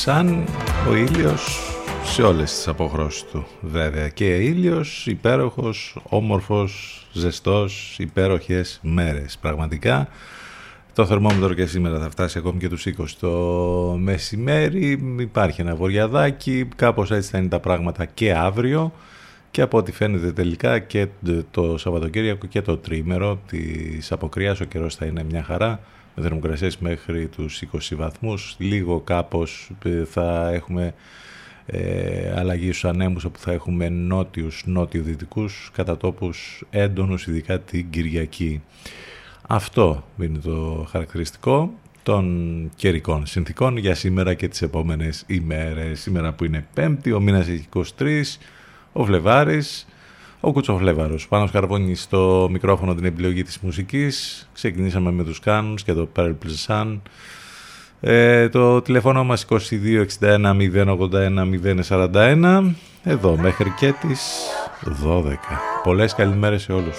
Σαν ο ήλιος. Σε όλες τις αποχρώσεις του βέβαια. Και ήλιος υπέροχος, όμορφος, ζεστός, υπέροχες μέρες. Πραγματικά το θερμόμετρο και σήμερα θα φτάσει ακόμη και τους 20 το μεσημέρι υπάρχει ένα βοριαδάκι κάπως έτσι θα είναι τα πράγματα και αύριο. Και από ό,τι φαίνεται τελικά και το Σαββατοκύριακο και το τρίμερο της αποκρίας ο καιρός θα είναι μια χαρά. με θερμοκρασίες μέχρι τους 20 βαθμούς. Λίγο κάπως ε, θα έχουμε ε, αλλαγή στους ανέμους όπου θα έχουμε νότιους, νότιο-δυτικούς κατά τόπους έντονους ειδικά την Κυριακή. Αυτό είναι το χαρακτηριστικό των καιρικών συνθήκων για σήμερα και τις επόμενες ημέρες. Σήμερα που είναι πέμπτη, ο μήνας έχει 23, ο Φλεβάρης, ο Κουτσοφλέβαρος, πάνω σκαρβώνει στο μικρόφωνο την επιλογή της μουσικής. Ξεκινήσαμε με τους Κάνους και το Purple Sun Ε, το τηλεφώνο μας 2261 081 041 εδώ μέχρι και τις 12. Πολλές καλημέρες σε όλους.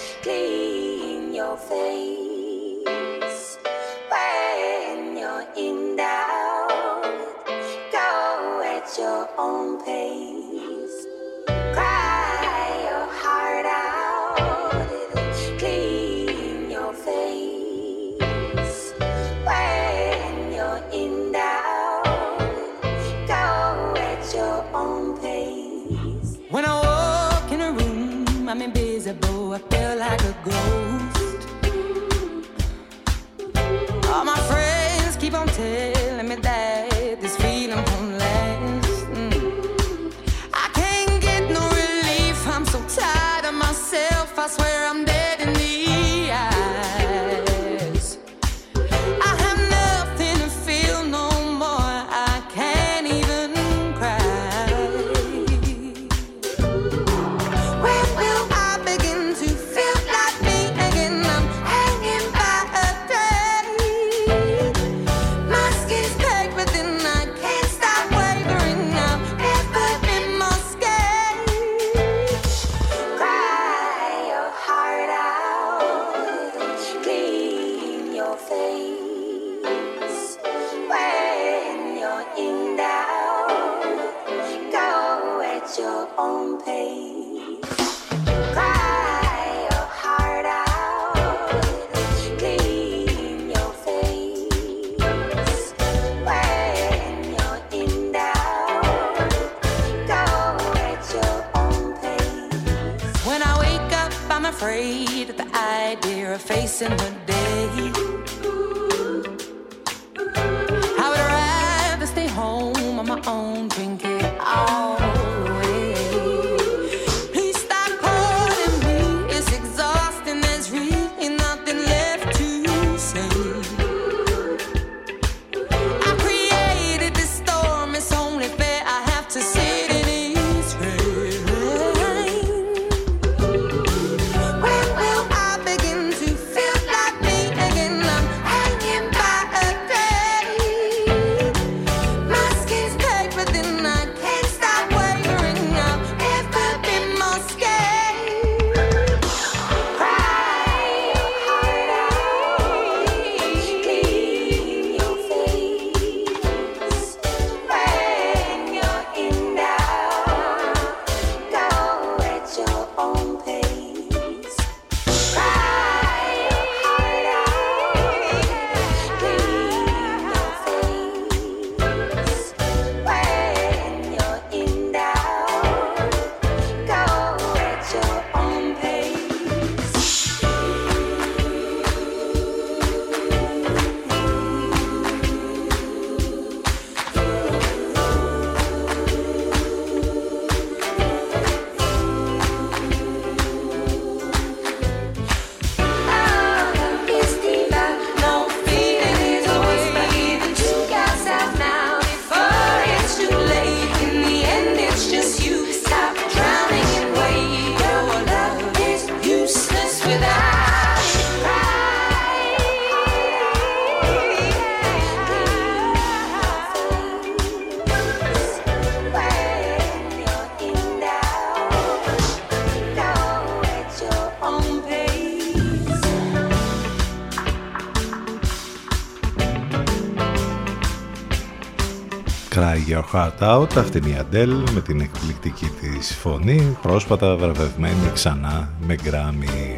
Your Heart Out, αυτή είναι η Αντέλ με την εκπληκτική της φωνή, πρόσφατα βραβευμένη ξανά με γκράμι.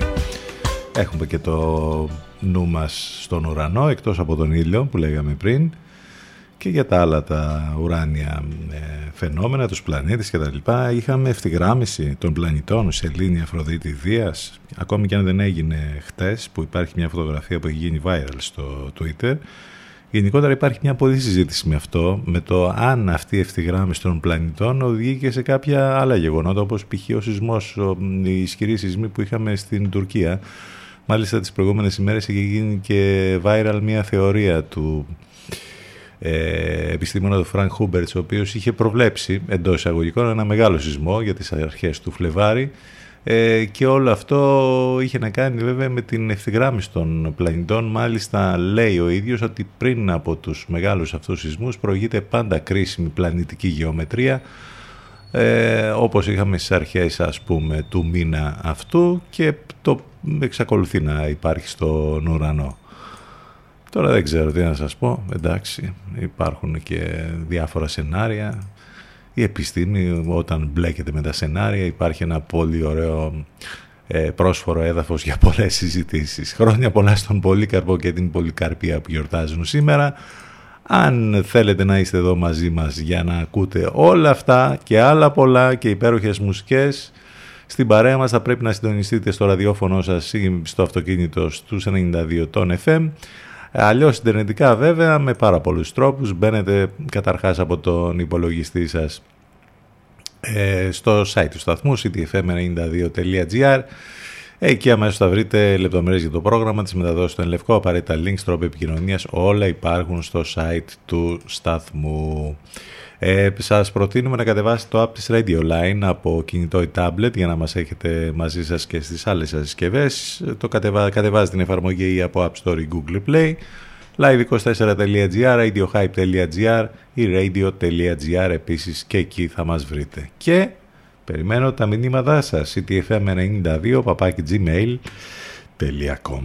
Έχουμε και το νου μας στον ουρανό, εκτός από τον ήλιο που λέγαμε πριν, και για τα άλλα τα ουράνια ε, φαινόμενα, τους πλανήτες και τα λοιπά. Είχαμε ευθυγράμμιση των πλανητών, Σελήνη, Αφροδίτη, Δίας, ακόμη και αν δεν έγινε χτες, που υπάρχει μια φωτογραφία που έχει γίνει viral στο Twitter, Γενικότερα υπάρχει μια πολλή συζήτηση με αυτό, με το αν αυτή η ευθυγράμμιση των πλανητών οδηγεί σε κάποια άλλα γεγονότα, όπως π.χ. ο σεισμός, οι ισχυροί σεισμοί που είχαμε στην Τουρκία. Μάλιστα τις προηγούμενες ημέρες είχε γίνει και viral μια θεωρία του ε, επιστήμονα του Φρανκ Χούμπερτς, ο οποίος είχε προβλέψει εντός εισαγωγικών ένα μεγάλο σεισμό για τις αρχές του Φλεβάρη. Ε, και όλο αυτό είχε να κάνει βέβαια με την ευθυγράμμιση των πλανητών. Μάλιστα λέει ο ίδιος ότι πριν από τους μεγάλους αυτούς σεισμούς προηγείται πάντα κρίσιμη πλανητική γεωμετρία ε, όπως είχαμε στις αρχές ας πούμε του μήνα αυτού και το εξακολουθεί να υπάρχει στον ουρανό. Τώρα δεν ξέρω τι να σας πω, εντάξει υπάρχουν και διάφορα σενάρια. Η επιστήμη όταν μπλέκεται με τα σενάρια υπάρχει ένα πολύ ωραίο ε, πρόσφορο έδαφος για πολλές συζητήσεις. Χρόνια πολλά στον Πολύκαρπο και την Πολυκαρπία που γιορτάζουν σήμερα. Αν θέλετε να είστε εδώ μαζί μας για να ακούτε όλα αυτά και άλλα πολλά και υπέροχες μουσικές, στην παρέα μας θα πρέπει να συντονιστείτε στο ραδιόφωνο σας ή στο αυτοκίνητο στους 92 των FM. Αλλιώς συντερνετικά βέβαια με πάρα πολλούς τρόπους. Μπαίνετε καταρχάς από τον υπολογιστή σας ε, στο site του σταθμού ctfm92.gr Εκεί αμέσως θα βρείτε λεπτομέρειες για το πρόγραμμα, της μεταδόσης στον Λευκό, απαραίτητα links, τρόπο επικοινωνίας, όλα υπάρχουν στο site του σταθμού. Ε, σας προτείνουμε να κατεβάσετε το app της Radio Line από κινητό ή tablet για να μας έχετε μαζί σας και στις άλλες σας συσκευές. Το κατεβα... κατεβάζετε την εφαρμογή από App Store ή Google Play live24.gr, radiohype.gr ή radio.gr επίσης και εκεί θα μας βρείτε. Και περιμένω τα μηνύματά σας ctfm92 papakigmail.com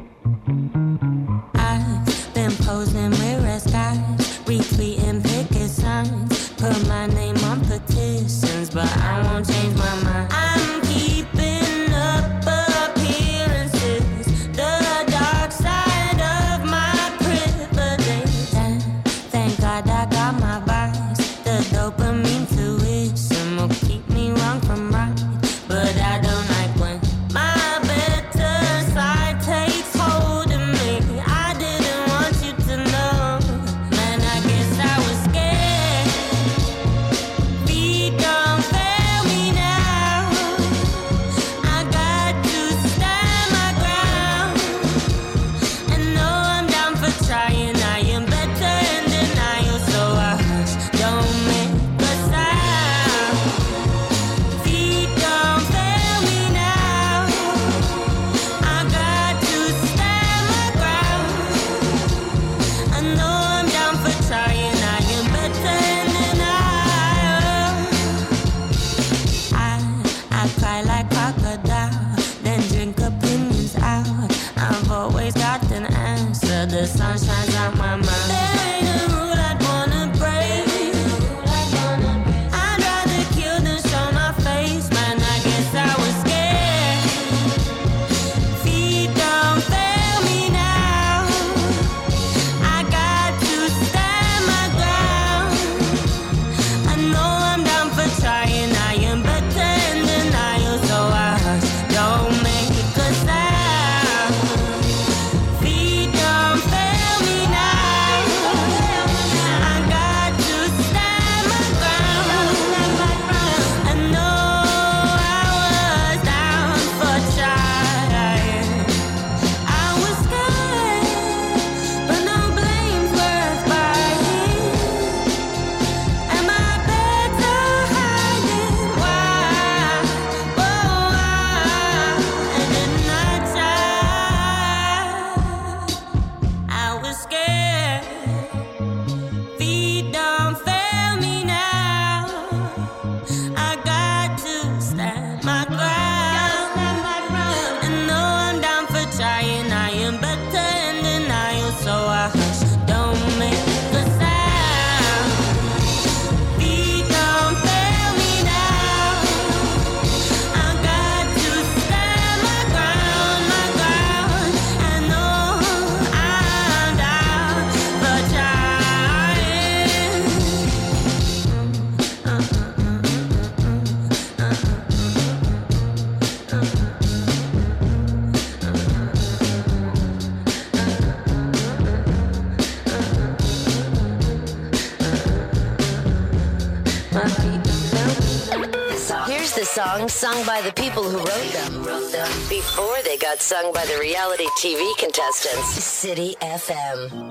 sung by the people who wrote them, before they got sung by the reality TV contestants. City FM.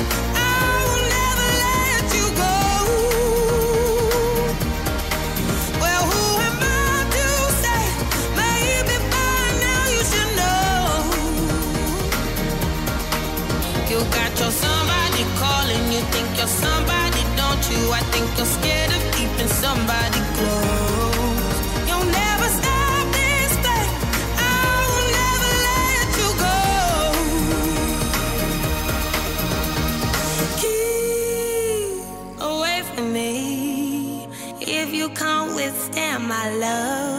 You? I think you're scared of keeping somebody close. You'll never stop this thing. I will never let you go. Keep away from me if you can't withstand my love.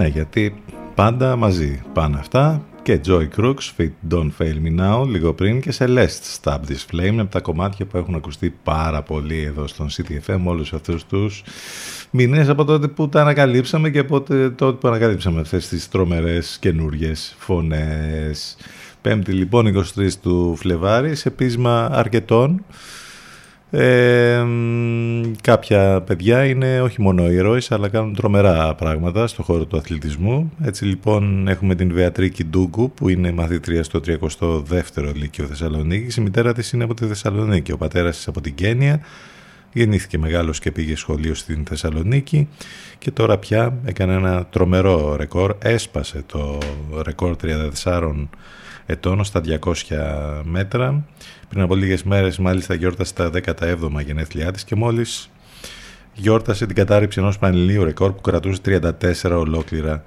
Ναι, γιατί πάντα μαζί πάνε αυτά και Joy Crooks, Fit Don't Fail Me Now, λίγο πριν και Celeste Stab This Flame, από τα κομμάτια που έχουν ακουστεί πάρα πολύ εδώ στον CTFM όλους αυτούς τους μήνες από τότε που τα ανακαλύψαμε και από τότε που ανακαλύψαμε αυτές τις τρομερές καινούριες φωνές. Πέμπτη λοιπόν 23 του Φλεβάρι σε πείσμα αρκετών ε, μ, κάποια παιδιά είναι όχι μόνο ήρωες αλλά κάνουν τρομερά πράγματα στο χώρο του αθλητισμού. Έτσι λοιπόν έχουμε την Βεατρίκη Ντούγκου που είναι μαθήτρια στο 32ο Λύκειο Θεσσαλονίκης. Η μητέρα της είναι από τη Θεσσαλονίκη, ο πατέρας της από την Κένια. Γεννήθηκε μεγάλος και πήγε σχολείο στην Θεσσαλονίκη και τώρα πια έκανε ένα τρομερό ρεκόρ. Έσπασε το ρεκόρ 34 ετών στα 200 μέτρα. Πριν από λίγες μέρες μάλιστα γιόρτασε τα 17 γενέθλιά της και μόλις γιόρτασε την κατάρριψη ενός πανελληνίου ρεκόρ που κρατούσε 34 ολόκληρα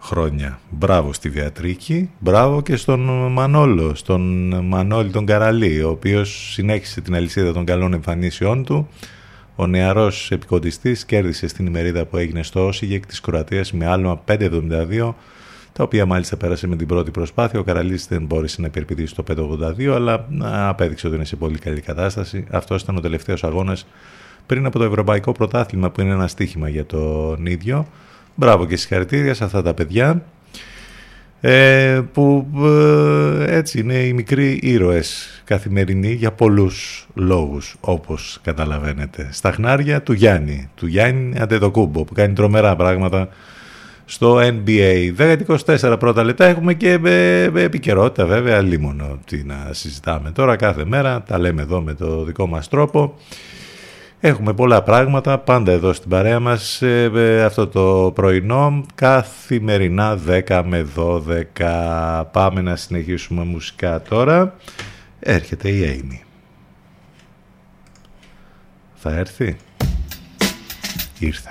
χρόνια. Μπράβο στη Βεατρίκη, μπράβο και στον Μανόλο, στον Μανώλη τον Καραλή, ο οποίος συνέχισε την αλυσίδα των καλών εμφανίσεών του. Ο νεαρός επικοντιστής κέρδισε στην ημερίδα που έγινε στο Όσιγεκ της Κροατίας με άλμα 5,72 τα οποία μάλιστα πέρασε με την πρώτη προσπάθεια. Ο Καραλής δεν μπόρεσε να υπερπηδήσει το 5,82 αλλά απέδειξε ότι είναι σε πολύ καλή κατάσταση. Αυτός ήταν ο τελευταίος αγώνας πριν από το Ευρωπαϊκό Πρωτάθλημα που είναι ένα στίχημα για τον ίδιο. Μπράβο και συγχαρητήρια σε αυτά τα παιδιά ε, που ε, έτσι είναι οι μικροί ήρωες καθημερινοί για πολλούς λόγους όπως καταλαβαίνετε. Στα χνάρια του Γιάννη, του Γιάννη Αντετοκούμπο που κάνει τρομερά πράγματα στο NBA. 10-24 πρώτα λεπτά έχουμε και ε, ε, επικαιρότητα βέβαια, λίμωνο τι να συζητάμε. Τώρα κάθε μέρα, τα λέμε εδώ με το δικό μας τρόπο. Έχουμε πολλά πράγματα πάντα εδώ στην παρέα μας ε, αυτό το πρωινό καθημερινά 10 με 12 πάμε να συνεχίσουμε μουσικά τώρα. Έρχεται η Amy. Θα έρθει; Ήρθε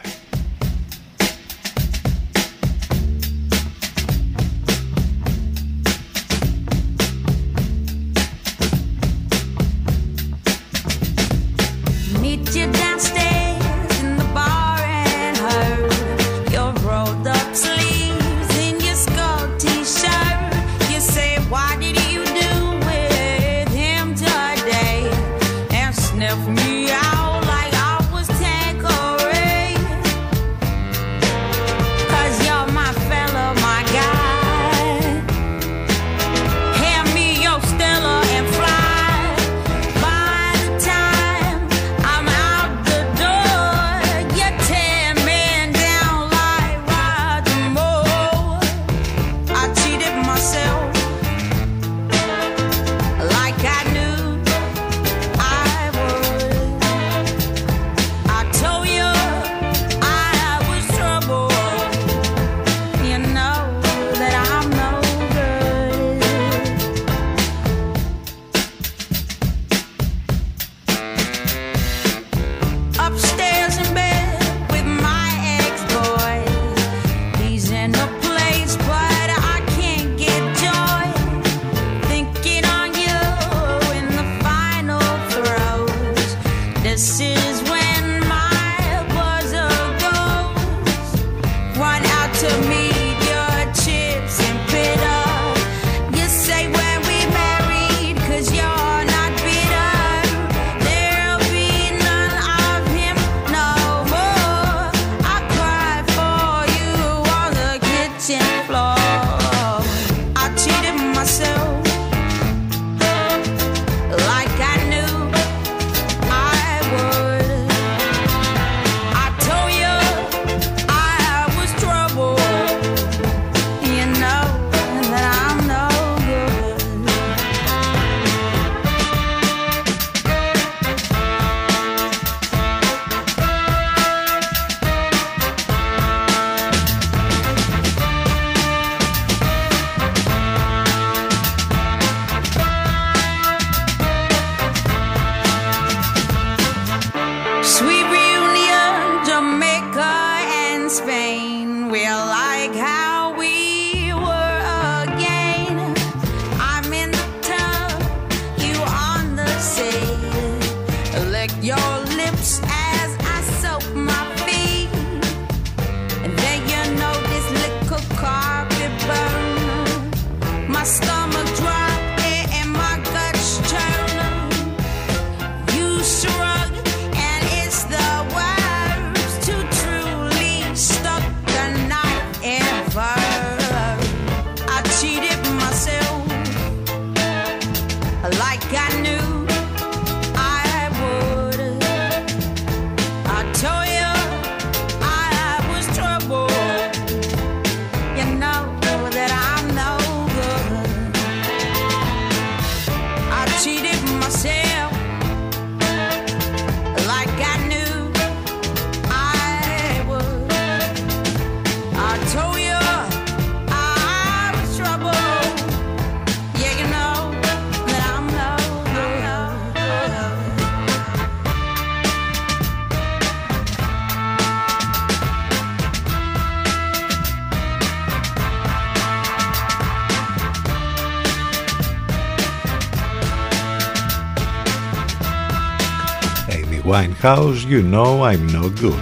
Winehouse, You Know I'm No Good.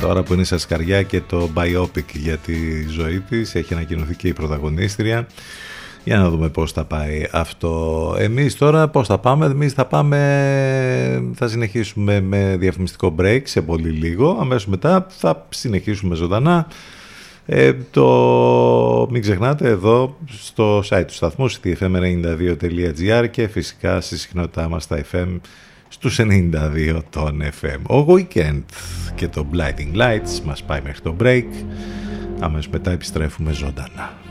Τώρα που είναι στα σκαριά και το biopic για τη ζωή της, έχει ανακοινωθεί και η πρωταγωνίστρια. Για να δούμε πώς θα πάει αυτό. Εμείς τώρα πώς θα πάμε, εμείς θα πάμε, θα συνεχίσουμε με διαφημιστικό break σε πολύ λίγο. Αμέσως μετά θα συνεχίσουμε ζωντανά. Ε, το μην ξεχνάτε εδώ στο site του σταθμού ctfm92.gr και φυσικά στη συχνότητά μας στα FM στους 92 των FM. Ο Weekend και το Blinding Lights μας πάει μέχρι το break. Αμέσως μετά επιστρέφουμε ζωντανά.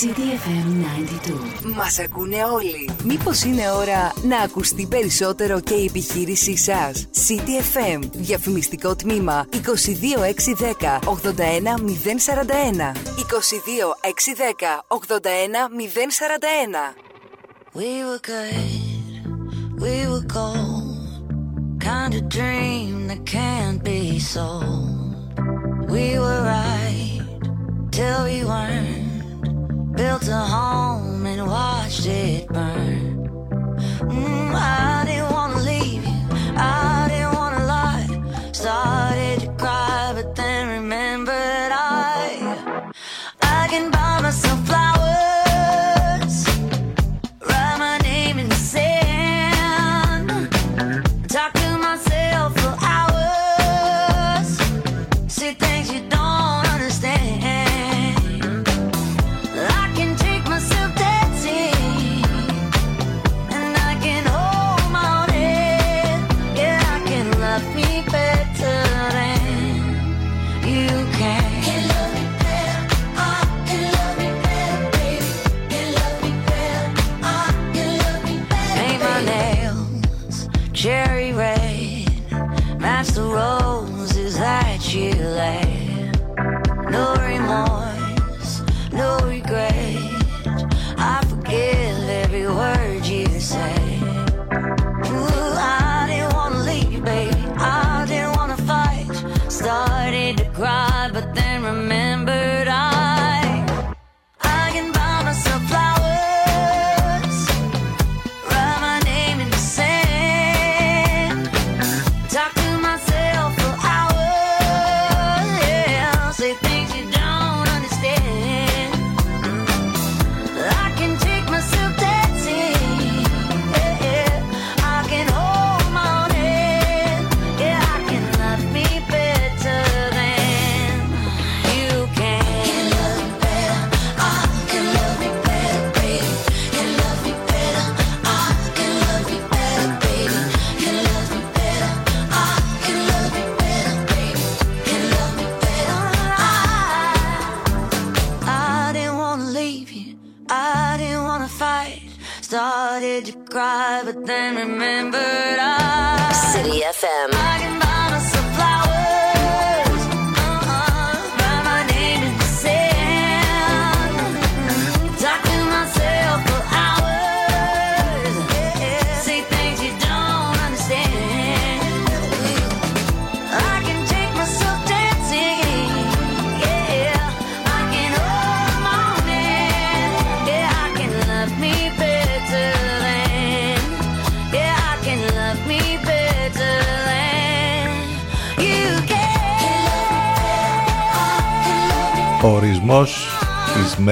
CDFM 92. Μας ακούνε όλοι. Μήπως είναι ώρα να ακουστεί περισσότερο και η επιχείρησή σας; CDFM. Διαφημιστικό τμήμα 22610 81041. 22610 81041. We were good, we were gold. Kind of dream that can't be sold. We were right till we weren't. A home and watched it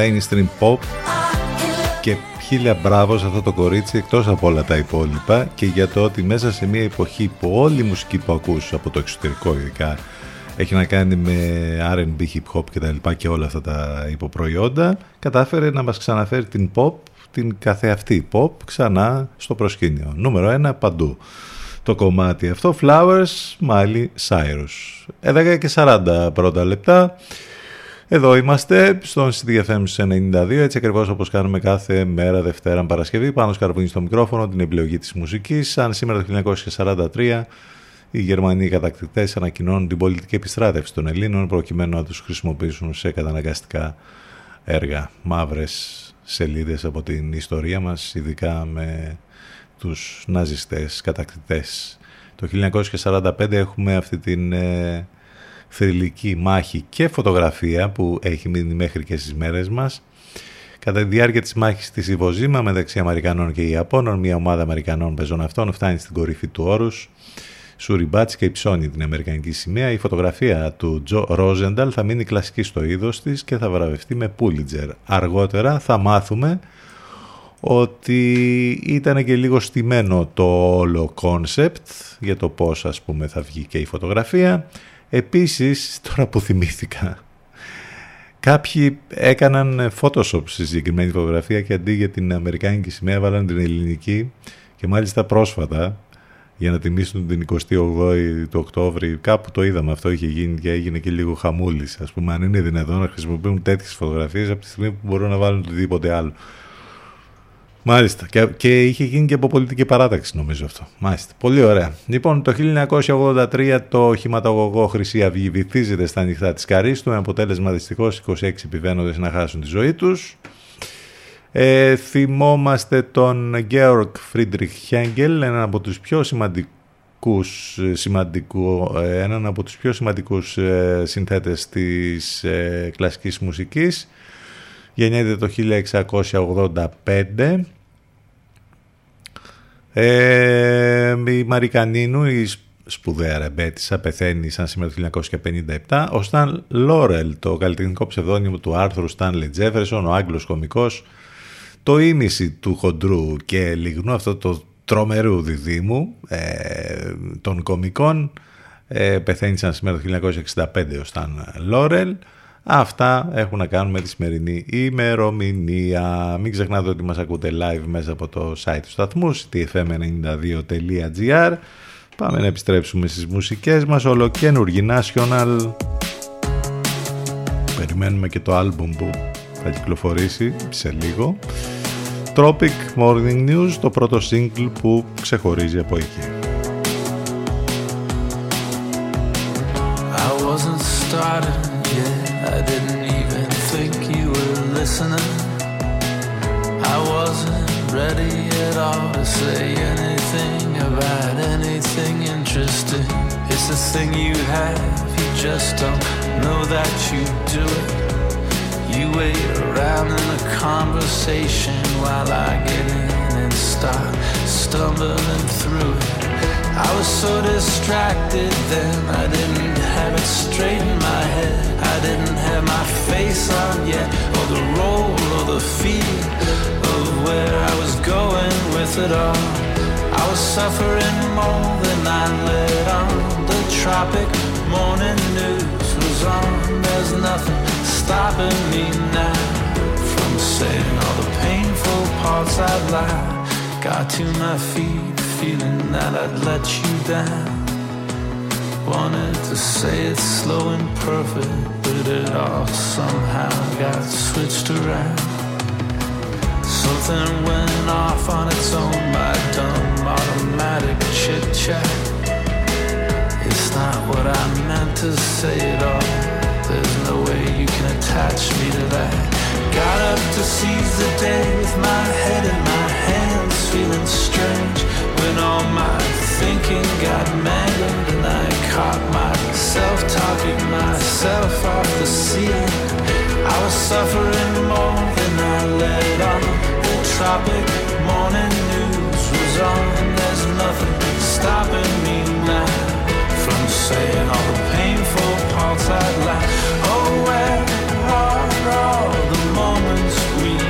mainstream pop και χίλια μπράβο σε αυτό το κορίτσι εκτός από όλα τα υπόλοιπα και για το ότι μέσα σε μια εποχή που όλη η μουσική που ακούς από το εξωτερικό ειδικά έχει να κάνει με R&B, hip hop και τα λοιπά και όλα αυτά τα υποπροϊόντα κατάφερε να μας ξαναφέρει την pop, την καθεαυτή pop ξανά στο προσκήνιο. Νούμερο ένα παντού το κομμάτι αυτό Flowers, Miley Cyrus. 11 και 40 πρώτα λεπτά. Εδώ είμαστε στον CDFM 92, έτσι ακριβώς όπως κάνουμε κάθε μέρα Δευτέρα Παρασκευή, πάνω σκαρβούνι στο μικρόφωνο, την επιλογή της μουσικής. Αν σήμερα το 1943 οι Γερμανοί κατακτητές ανακοινώνουν την πολιτική επιστράτευση των Ελλήνων προκειμένου να τους χρησιμοποιήσουν σε καταναγκαστικά έργα. Μαύρες σελίδες από την ιστορία μας, ειδικά με τους ναζιστές κατακτητές. Το 1945 έχουμε αυτή την ε, θρυλική μάχη και φωτογραφία που έχει μείνει μέχρι και στις μέρες μας. Κατά τη διάρκεια της μάχης της Ίβο Τζίμα μεταξύ Αμερικανών και Ιαπώνων, μια ομάδα Αμερικανών πεζοναυτών φτάνει στην κορυφή του όρους Σουριμπάτσι και υψώνει την Αμερικανική σημαία. Η φωτογραφία του Τζο Ρόζενταλ θα μείνει κλασική στο είδος της και θα βραβευτεί με Πούλιτζερ. Αργότερα θα μάθουμε ότι ήταν και λίγο στημένο το όλο concept για το πώς ας πούμε θα βγει και η φωτογραφία Επίσης, τώρα που θυμήθηκα, κάποιοι έκαναν Photoshop στη συγκεκριμένη φωτογραφία και αντί για την Αμερικάνικη σημαία βάλαν την ελληνική και μάλιστα πρόσφατα για να τιμήσουν την 28η του Οκτώβρη. Κάπου το είδαμε αυτό, είχε γίνει και έγινε και λίγο χαμούλης. Ας πούμε, αν είναι δυνατόν να χρησιμοποιούν τέτοιες φωτογραφίες από τη στιγμή που μπορούν να βάλουν οτιδήποτε άλλο. Μάλιστα. Και, και είχε γίνει και από πολιτική παράταξη νομίζω αυτό. Μάλιστα. Πολύ ωραία. Λοιπόν, το 1983 το χηματογωγό Χρυσή Αυγή βυθίζεται στα νυχτά της Καρίστου με αποτέλεσμα δυστυχώς 26 επιβαίνοντες να χάσουν τη ζωή τους. Ε, θυμόμαστε τον Georg Friedrich Hängel, έναν από τους πιο σημαντικούς, σημαντικού, ε, έναν από τους πιο σημαντικούς ε, συνθέτες της ε, κλασικής μουσικής. Γεννιέται το 1685 ε, η Μαρικανίνου, η σπουδαία ρεμπέτησα, πεθαίνει σαν σήμερα το 1957. Ο Σταν Λόρελ, το καλλιτεχνικό ψευδόνυμο του άρθρου Στάνλι Τζέφερσον, ο Άγγλος κομικός, το ήμιση του χοντρού και λιγνού αυτό το τρομερού διδήμου ε, των κομικών, ε, πεθαίνει σαν σήμερα το 1965 ο Σταν Λόρελ. Αυτά έχουν να κάνουν με τη σημερινή ημερομηνία. Μην ξεχνάτε ότι μας ακούτε live μέσα από το site του σταθμού ctfm92.gr Πάμε να επιστρέψουμε στις μουσικές μας ολοκένουργη National Περιμένουμε και το άλμπουμ που θα κυκλοφορήσει σε λίγο Tropic Morning News, το πρώτο single που ξεχωρίζει από εκεί. I wasn't starting listening. I wasn't ready at all to say anything about anything interesting. It's a thing you have, you just don't know that you do it. You wait around in a conversation while I get in and start stumbling through it. I was so distracted then, I didn't have it straight in my head. I didn't have my face on yet, or the role, or the feel of where I was going with it all. I was suffering more than I let on. The tropic morning news was on. There's nothing stopping me now from saying all the painful parts I'd lie. Got to my feet feeling that I'd let you down. Wanted to say it slow and perfect, but it all somehow got switched around. Something went off on its own, my dumb automatic chit chat. It's not what I meant to say at all. There's no way you can attach me to that. Got up to seize the day with my head in my hands, feeling strange when all my thinking got mangled and I caught myself talking myself off the ceiling. I was suffering more than I let on. The tropic morning news was on. There's nothing stopping me now from saying all the painful parts I'd like. Oh, where are all the moments we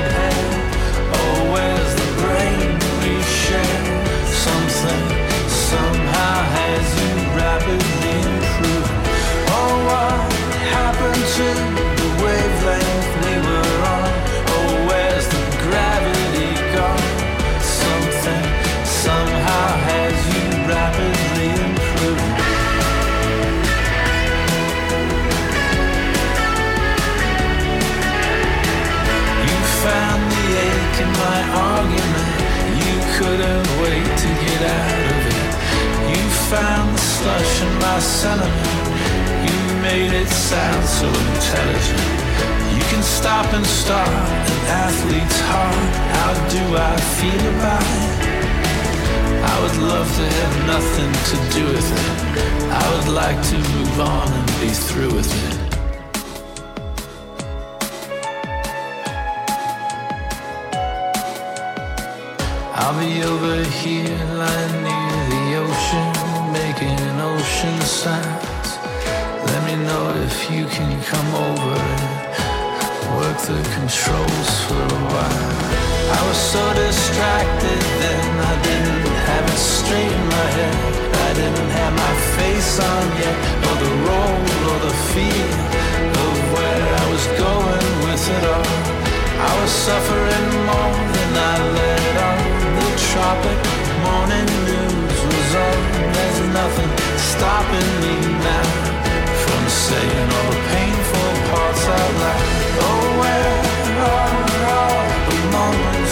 found the slush in my sentiment. You made it sound so intelligent. You can stop and start an athlete's heart. How do I feel about it? I would love to have nothing to do with it. I would like to move on and be through with it. I'll be over here lying near the ocean, making ocean sounds. Let me know if you can come over and work the controls for a while. I was so distracted then, I didn't have it straight in my head. I didn't have my face on yet, or the role, or the feel of where I was going with it all. I was suffering more than I let on. The tropic morning news was on. Nothing stopping me now from saying all the painful parts out loud. Oh, where are all the moments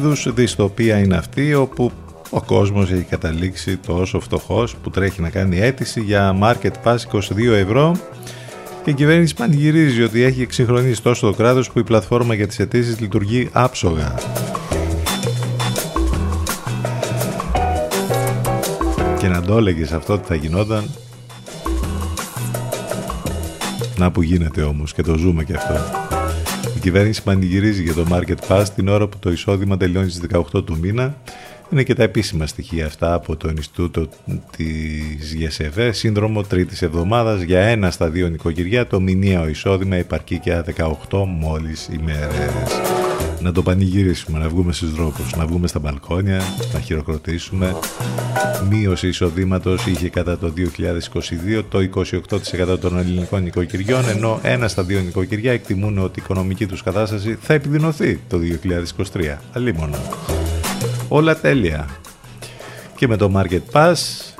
Τι είδους δυστοπία είναι αυτή όπου ο κόσμος έχει καταλήξει τόσο φτωχός που τρέχει να κάνει αίτηση για Market Pass 22 ευρώ και η κυβέρνηση πανηγυρίζει ότι έχει εξυγχρονίσει τόσο το κράτος που η πλατφόρμα για τις αιτήσεις λειτουργεί άψογα. Και να το έλεγες αυτό ότι θα γινόταν να που γίνεται όμως και το ζούμε και αυτό. Η κυβέρνηση πανηγυρίζει για το Market Pass την ώρα που το εισόδημα τελειώνει στις 18 του μήνα Είναι και τα επίσημα στοιχεία αυτά από το Ινστιτούτο της ΓΕΣΕΒΕ. Σύνδρομο τρίτης εβδομάδας για ένα στα δύο νοικοκυριά. Το μηνιαίο εισόδημα υπαρκεί για 18 μόλις ημέρες. Να το πανηγυρίσουμε, να βγούμε στους δρόμους, να βγούμε στα μπαλκόνια, να χειροκροτήσουμε. Μείωση εισοδήματος είχε κατά το 2022 το 28% των ελληνικών νοικοκυριών, ενώ ένα στα δύο νοικοκυριά εκτιμούν ότι η οικονομική τους κατάσταση θα επιδεινωθεί το 2023. Αλλήμον όλα τέλεια. Και με το Market Pass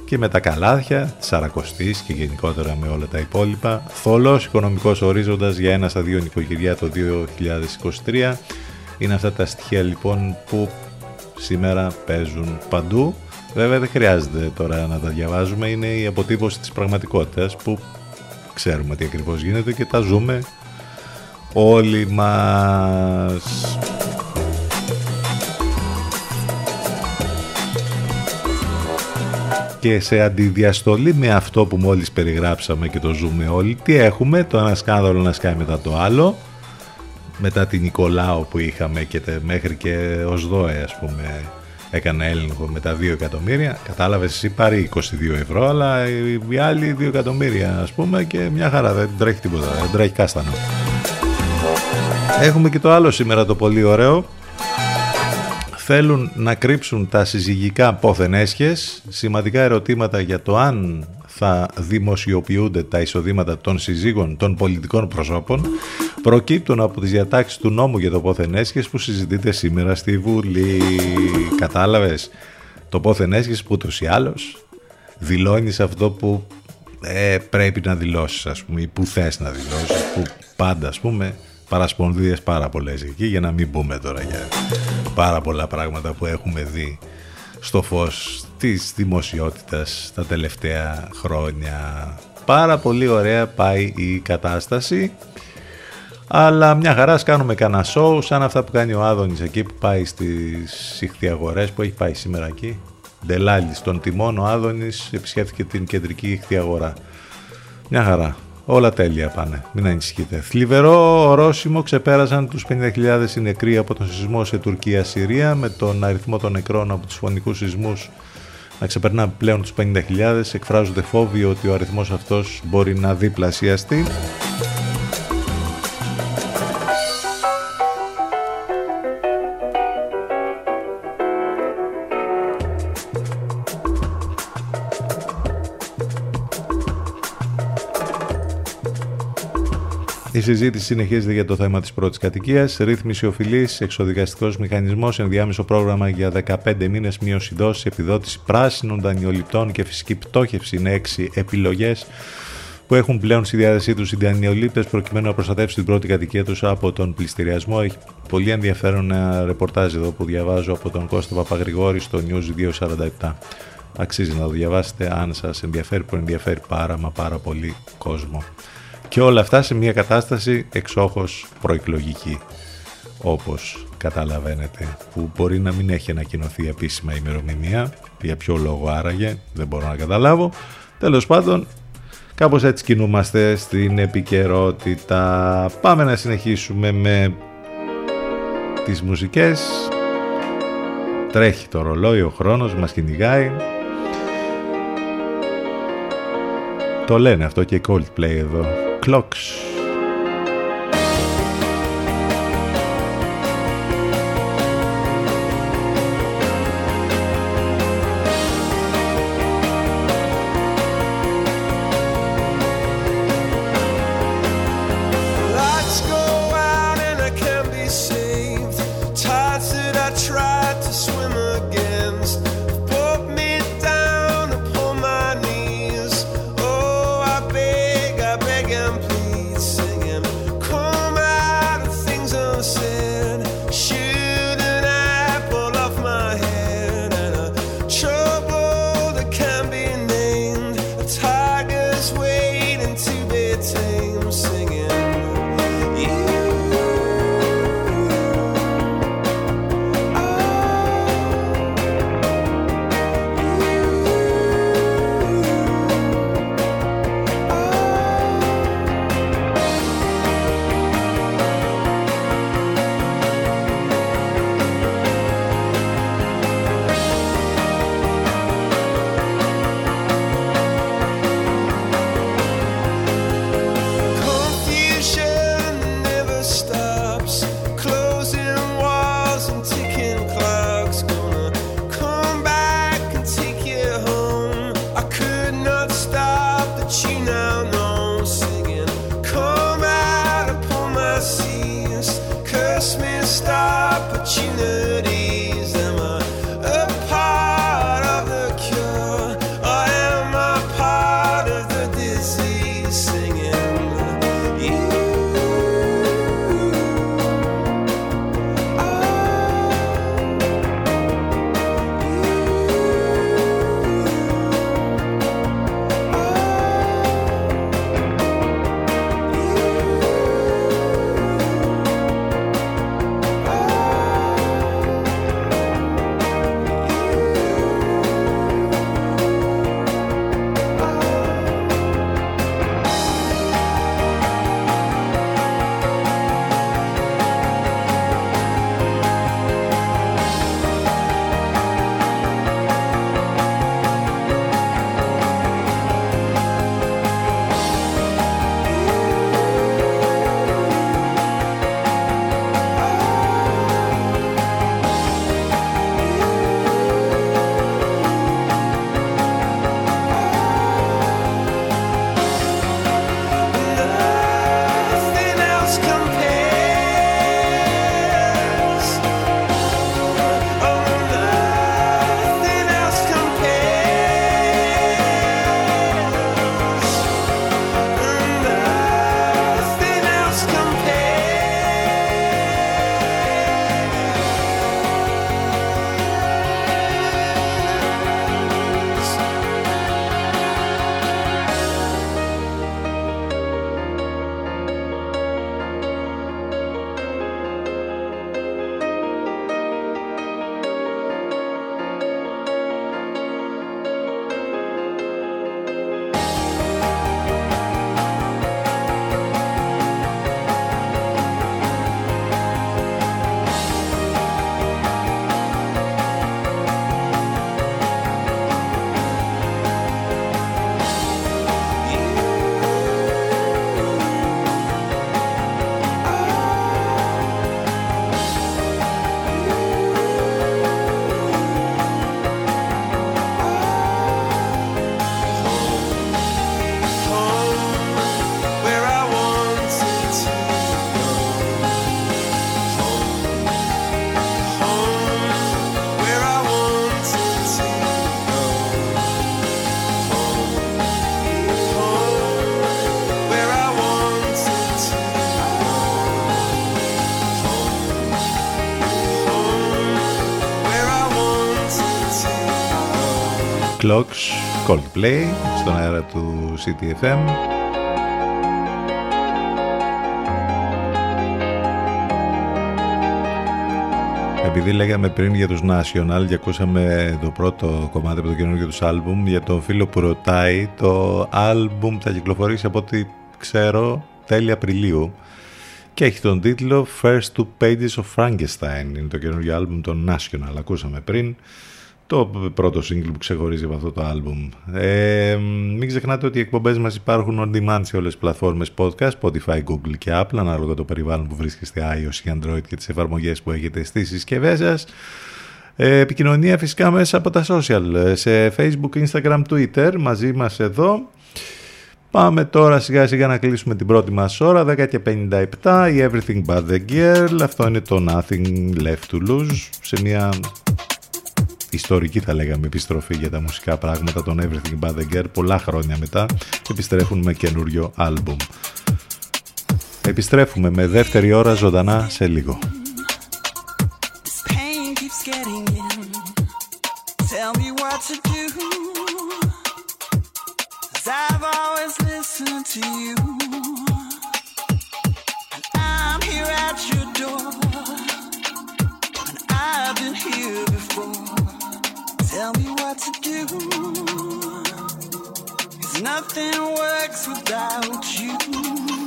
και με τα καλάθια της Αρακοστής και γενικότερα με όλα τα υπόλοιπα. Θολός οικονομικός ορίζοντας για ένα στα δύο νοικοκυριά το 2023. Είναι αυτά τα στοιχεία λοιπόν που σήμερα παίζουν παντού. Βέβαια δεν χρειάζεται τώρα να τα διαβάζουμε, είναι η αποτύπωση της πραγματικότητας που ξέρουμε τι ακριβώς γίνεται και τα ζούμε όλοι μας. και σε αντιδιαστολή με αυτό που μόλις περιγράψαμε και το ζούμε όλοι, τι έχουμε, το ένα σκάνδαλο να σκάει μετά το άλλο, μετά την Νικολάου που είχαμε και μέχρι και ως ΔΟΕ ας πούμε έκανε έλεγχο με τα 2 εκατομμύρια, κατάλαβες εσύ πάρει 22 ευρώ αλλά οι άλλοι 2 εκατομμύρια ας πούμε και μια χαρά δεν τρέχει τίποτα, δεν τρέχει κάστανο. Έχουμε και το άλλο σήμερα το πολύ ωραίο. Θέλουν να κρύψουν τα συζυγικά πόθεν έσχες, σημαντικά ερωτήματα για το αν θα δημοσιοποιούνται τα εισοδήματα των συζύγων των πολιτικών προσώπων προκύπτουν από τις διατάξεις του νόμου για το πόθεν έσχες που συζητείται σήμερα στη Βουλή. Κατάλαβες; Το πόθεν έσχες που ούτως ή άλλως δηλώνεις αυτό που ε, πρέπει να δηλώσεις ας πούμε ή που θες να δηλώσεις που πάντα ας πούμε παρασπονδίες πάρα πολλές εκεί για να μην πούμε τώρα για πάρα πολλά πράγματα που έχουμε δει στο φως της δημοσιότητας τα τελευταία χρόνια. Πάρα πολύ ωραία πάει η κατάσταση αλλά μια χαρά κάνουμε κανένα σοου σαν αυτά που κάνει ο Άδωνης εκεί που πάει στις ηχθιαγορές που έχει πάει σήμερα εκεί. Ντελάλης των τιμών ο Άδωνης επισκέφθηκε την κεντρική ηχθιαγορά. Μια χαρά. Όλα τέλεια πάνε, μην ανησυχείτε. Θλιβερό ορόσημο ξεπέρασαν τους 50.000 οι νεκροί από τον σεισμό σε Τουρκία-Συρία με τον αριθμό των νεκρών από τους φωνικούς σεισμούς να ξεπερνά πλέον τους 50.000. Εκφράζονται φόβοι ότι ο αριθμός αυτός μπορεί να διπλασιαστεί. Η συζήτηση συνεχίζεται για το θέμα της πρώτης κατοικίας, ρύθμιση οφειλής, εξοδικαστικός μηχανισμός, ενδιάμεσο πρόγραμμα για 15 μήνες μείωση δόσης, επιδότηση πράσινων δανειοληπτών και φυσική πτώχευση είναι έξι επιλογές που έχουν πλέον στη διάθεσή τους οι δανειολήπτες προκειμένου να προστατεύσουν την πρώτη κατοικία τους από τον πληστηριασμό. Έχει πολύ ενδιαφέρον ένα ρεπορτάζ εδώ που διαβάζω από τον Κώστα Παπαγρηγόρη στο News 247. Αξίζει να το διαβάσετε αν σας ενδιαφέρει που ενδιαφέρει πάρα μα πάρα πολύ κόσμο. Και όλα αυτά σε μια κατάσταση εξόχως προεκλογική, όπως καταλαβαίνετε, που μπορεί να μην έχει ανακοινωθεί επίσημα ημερομηνία, για ποιο λόγο άραγε, δεν μπορώ να καταλάβω. Τέλος πάντων, κάπως έτσι κινούμαστε στην επικαιρότητα. Πάμε να συνεχίσουμε με τις μουσικές. Τρέχει το ρολόι, ο χρόνος μας κυνηγάει. Το λένε αυτό και Coldplay εδώ. clocks. Coldplay στον αέρα του CTFM Επειδή λέγαμε πριν για τους National και ακούσαμε το πρώτο κομμάτι από το καινούργιο τους άλμπουμ για τον φίλο που ρωτάει το άλμπουμ θα κυκλοφορήσει από ό,τι ξέρω τέλη Απριλίου. Και έχει τον τίτλο First Two Pages of Frankenstein είναι το καινούργιο άλμπουμ των National ακούσαμε πριν το πρώτο σύγκλι που ξεχωρίζει από αυτό το άλμπουμ. Ε, μην ξεχνάτε ότι οι εκπομπές μας υπάρχουν on demand σε όλες τις πλατφόρμες podcast, Spotify, Google και Apple, ανάλογα το περιβάλλον που βρίσκεστε iOS ή Android και τις εφαρμογές που έχετε στις συσκευές σας. Ε, επικοινωνία φυσικά μέσα από τα social, σε Facebook, Instagram, Twitter, μαζί μας εδώ. Πάμε τώρα σιγά σιγά να κλείσουμε την πρώτη μας ώρα, 10 και 57, η Everything But The Girl, αυτό είναι το Nothing Left To Lose, σε μια ιστορική θα λέγαμε επιστροφή για τα μουσικά πράγματα. Των Everything But The Girl πολλά χρόνια μετά επιστρέφουν με καινούριο άλμπουμ. Επιστρέφουμε με δεύτερη ώρα ζωντανά σε λίγο. Tell me what to do. Cause nothing works without you.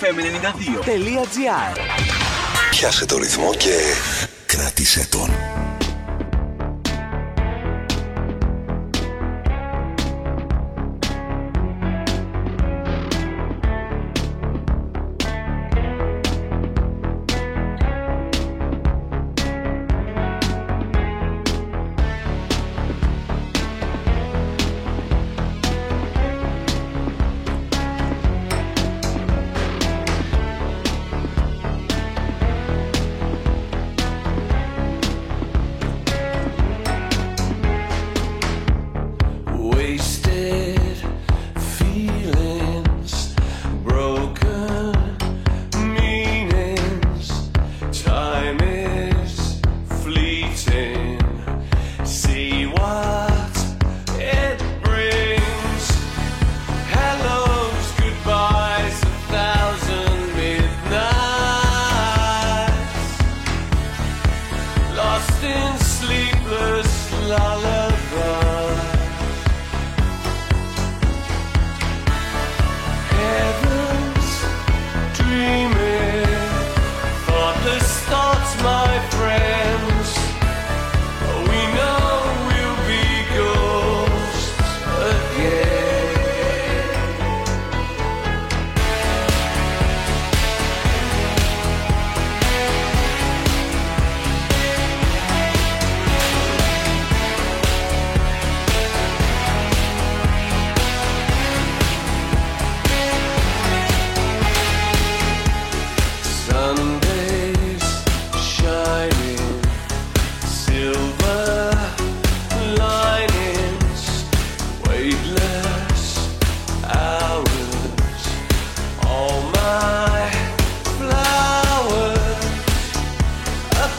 cityfm92.gr Πιάσε το ρυθμό και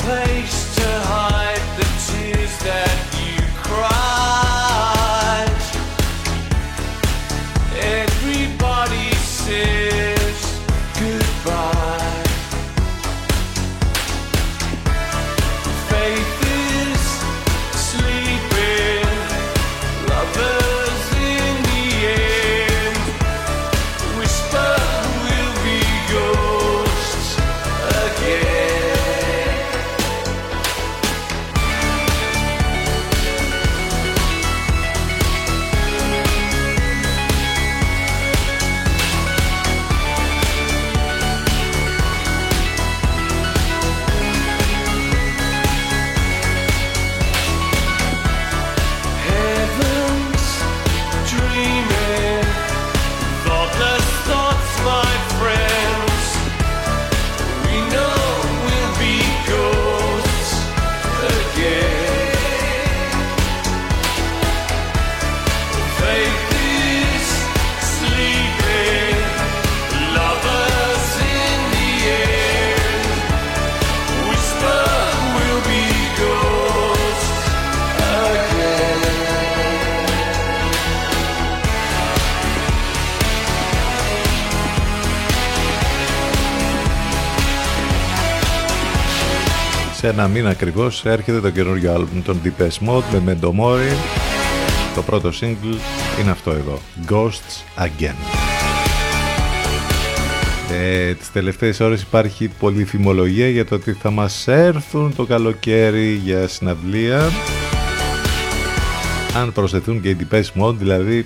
place to hide. Ένα μήνα ακριβώς έρχεται το καινούργιο άλμπουμ των Deepest Mode με Mendomori. Το πρώτο single είναι αυτό εδώ, Ghosts Again. Ε, τις τελευταίες ώρες υπάρχει πολλή φημολογία για το ότι θα μας έρθουν το καλοκαίρι για συναυλία αν προσθεθούν και οι Deepest Mode δηλαδή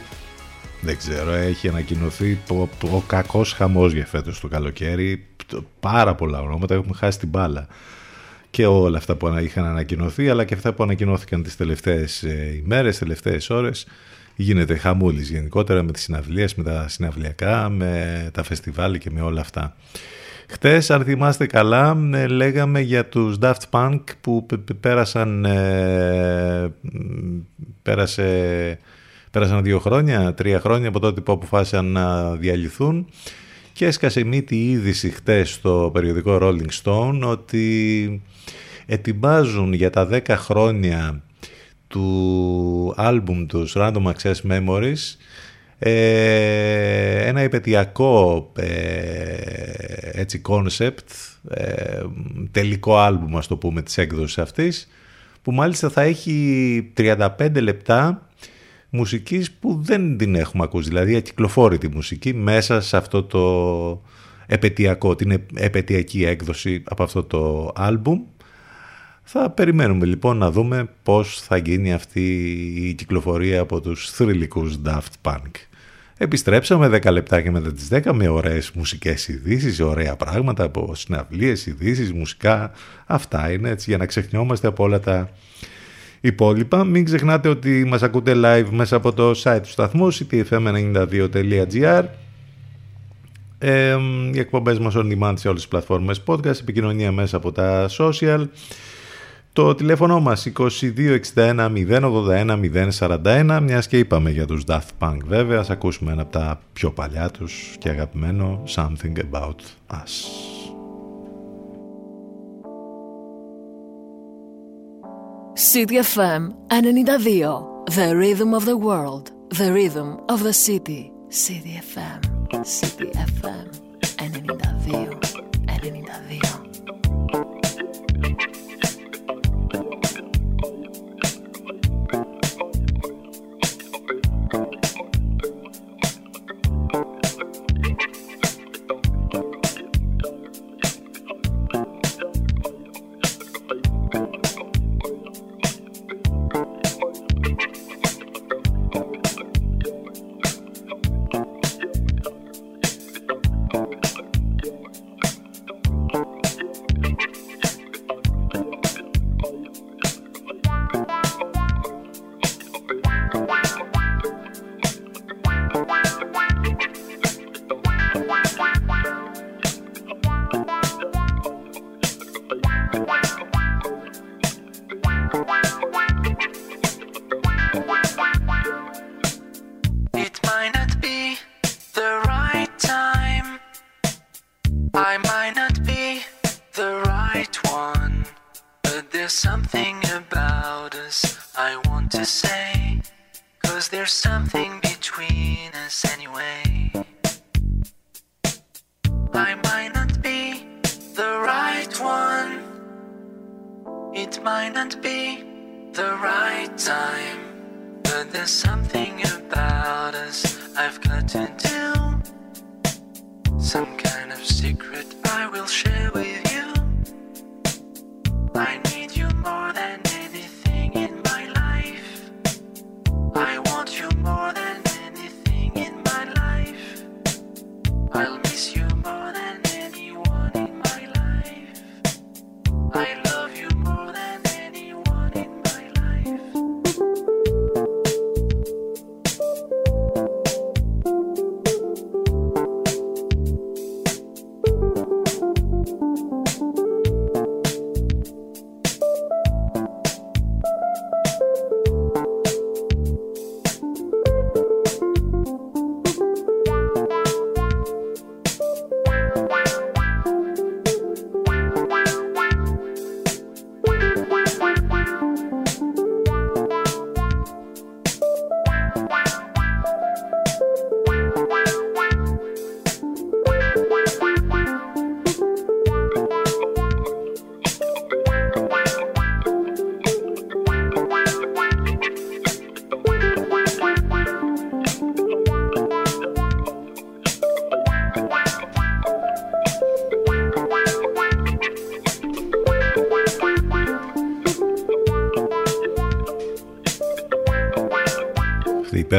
δεν ξέρω, έχει ανακοινωθεί ο, ο κακός χαμός για φέτος το καλοκαίρι πάρα πολλά ονόματα, έχουμε χάσει την μπάλα και όλα αυτά που είχαν ανακοινωθεί αλλά και αυτά που ανακοινώθηκαν τις τελευταίες ε, ημέρες, τελευταίες ώρες γίνεται χαμούλης γενικότερα με τις συναυλίες, με τα συναυλιακά, με τα φεστιβάλ και με όλα αυτά. Χτες, αν θυμάστε καλά, ε, λέγαμε για τους Daft Punk που πέρασαν, ε, πέρασε, πέρασαν δύο χρόνια, τρία χρόνια από τότε που αποφάσισαν να διαλυθούν και έσκασε μύτη η είδηση χτες στο περιοδικό Rolling Stone ότι ετοιμάζουν για τα 10 χρόνια του άλμπουμ τους Random Access Memories ε, ένα επαιτειακό ε, έτσι concept ε, τελικό άλμπουμ ας το πούμε της έκδοσης αυτής που μάλιστα θα έχει 35 λεπτά μουσικής που δεν την έχουμε ακούσει. Δηλαδή ακυκλοφόρητη μουσική μέσα σε αυτό το επαιτειακό την επαιτειακή έκδοση από αυτό το άλμπουμ θα περιμένουμε λοιπόν να δούμε πώς θα γίνει αυτή η κυκλοφορία από τους θρηλυκούς Daft Punk. Επιστρέψαμε 10 λεπτάκια μετά τις 10 με ωραίες μουσικές ειδήσεις, ωραία πράγματα από συναυλίες, ειδήσεις, μουσικά. Αυτά είναι έτσι για να ξεχνιόμαστε από όλα τα υπόλοιπα. Μην ξεχνάτε ότι μας ακούτε live μέσα από το site του σταθμού ctfm92.gr ε, οι εκπομπές μας on demand σε όλες τις πλατφόρμες podcast, επικοινωνία μέσα από τα social το τηλέφωνο μας 2261 081 μιας και είπαμε για τους Daft Punk βέβαια, ας ακούσουμε ένα από τα πιο παλιά τους και αγαπημένο Something About Us. CDFM 92 The Rhythm of the World The Rhythm of the City CDFM CDFM 92 92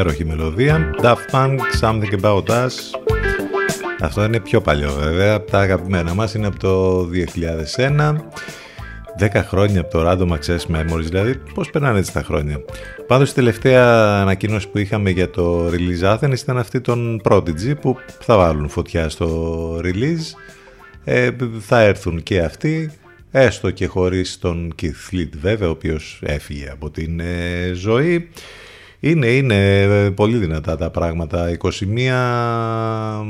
υπέροχη μελωδία. Daft Punk, Something About Us. Αυτό είναι πιο παλιό βέβαια, από τα αγαπημένα μας είναι από το 2001. 10 χρόνια από το Random Access Memories, δηλαδή πώς περνάνε έτσι τα χρόνια. Πάντως η τελευταία ανακοίνωση που είχαμε για το Release Athens ήταν αυτή των Prodigy που θα βάλουν φωτιά στο release. Ε, θα έρθουν και αυτοί, έστω και χωρίς τον Keith Lead βέβαια, ο οποίος έφυγε από την ε, ζωή. Είναι, είναι ε, πολύ δυνατά τα πράγματα. 21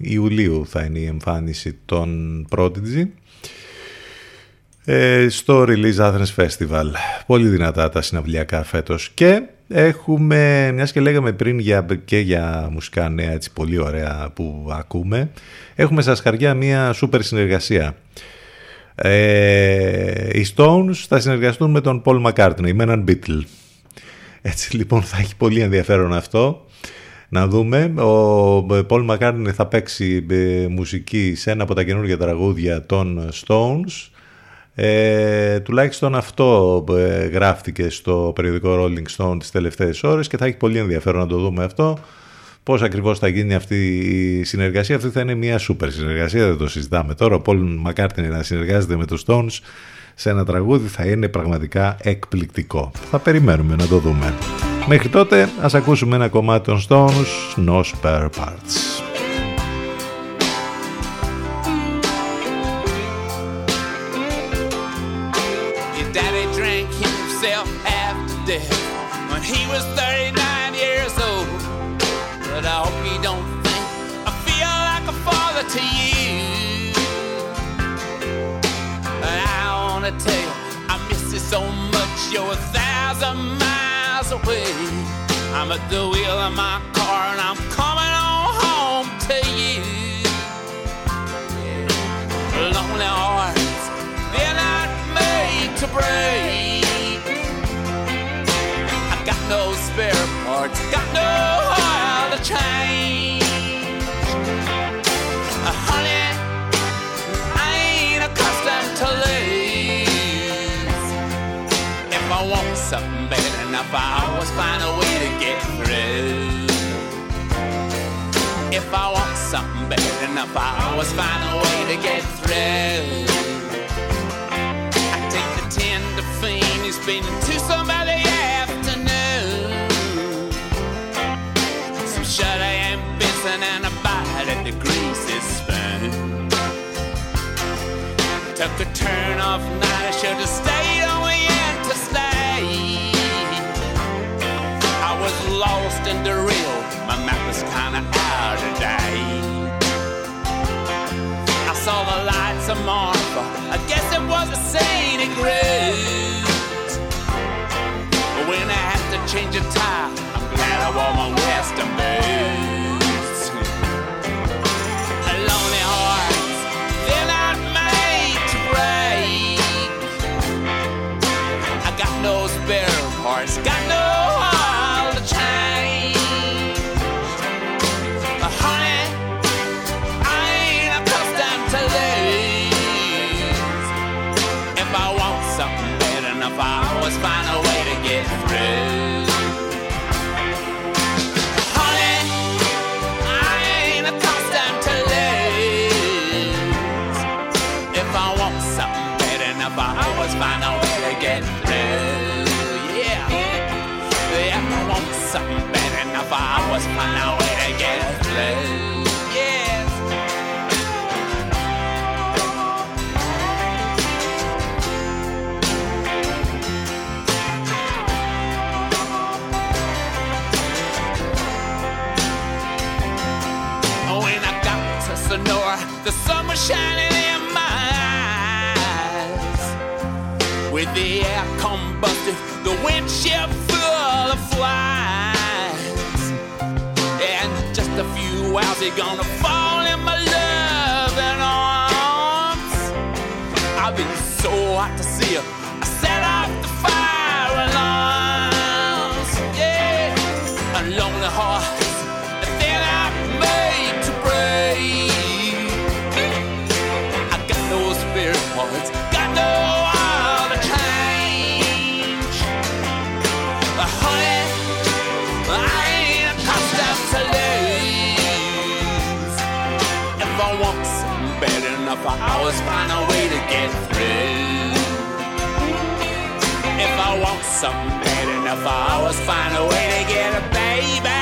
Ιουλίου θα είναι η εμφάνιση των Prodigy ε, στο Release Athens Festival. Πολύ δυνατά τα συναυλιακά φέτος. Και έχουμε, μιας και λέγαμε πριν για, και για μουσικά νέα έτσι πολύ ωραία που ακούμε, έχουμε στα σκαριά μια σούπερ συνεργασία. Ε, οι Stones θα συνεργαστούν με τον Paul McCartney, με έναν Beatle. Έτσι λοιπόν θα έχει πολύ ενδιαφέρον αυτό. Να δούμε, ο Paul McCartney θα παίξει ε, μουσική σε ένα από τα καινούργια τραγούδια των Stones. Ε, τουλάχιστον αυτό ε, γράφτηκε στο περιοδικό Rolling Stone τις τελευταίες ώρες και θα έχει πολύ ενδιαφέρον να το δούμε αυτό. Πώς ακριβώς θα γίνει αυτή η συνεργασία. Αυτή θα είναι μια σούπερ συνεργασία, δεν το συζητάμε τώρα. Ο Paul McCartney να συνεργάζεται με τους Stones σε ένα τραγούδι θα είναι πραγματικά εκπληκτικό. Θα περιμένουμε να το δούμε. Μέχρι τότε ας ακούσουμε ένα κομμάτι των Stones, No Spare Parts. At the wheel of my car and I'm coming on home to you. Lonely hearts, they're not made to break. I got no spare parts, got no oil to change. Uh, honey, I ain't accustomed to lose. If I want something bad enough, I always find a bad enough, I always find a way to get through. I take the ten to Phoenix, been to somebody afternoon. Some shut and Benson and a bite at the greasy spoon. Took a turn off night, I should have stayed on the interstate. I was lost and derailed. My map was kinda out of date. But when I had to change a tire, I'm glad I wore my how's it gonna enough hours, find a way to get through. If I want something bad enough hours, find a way to get a baby.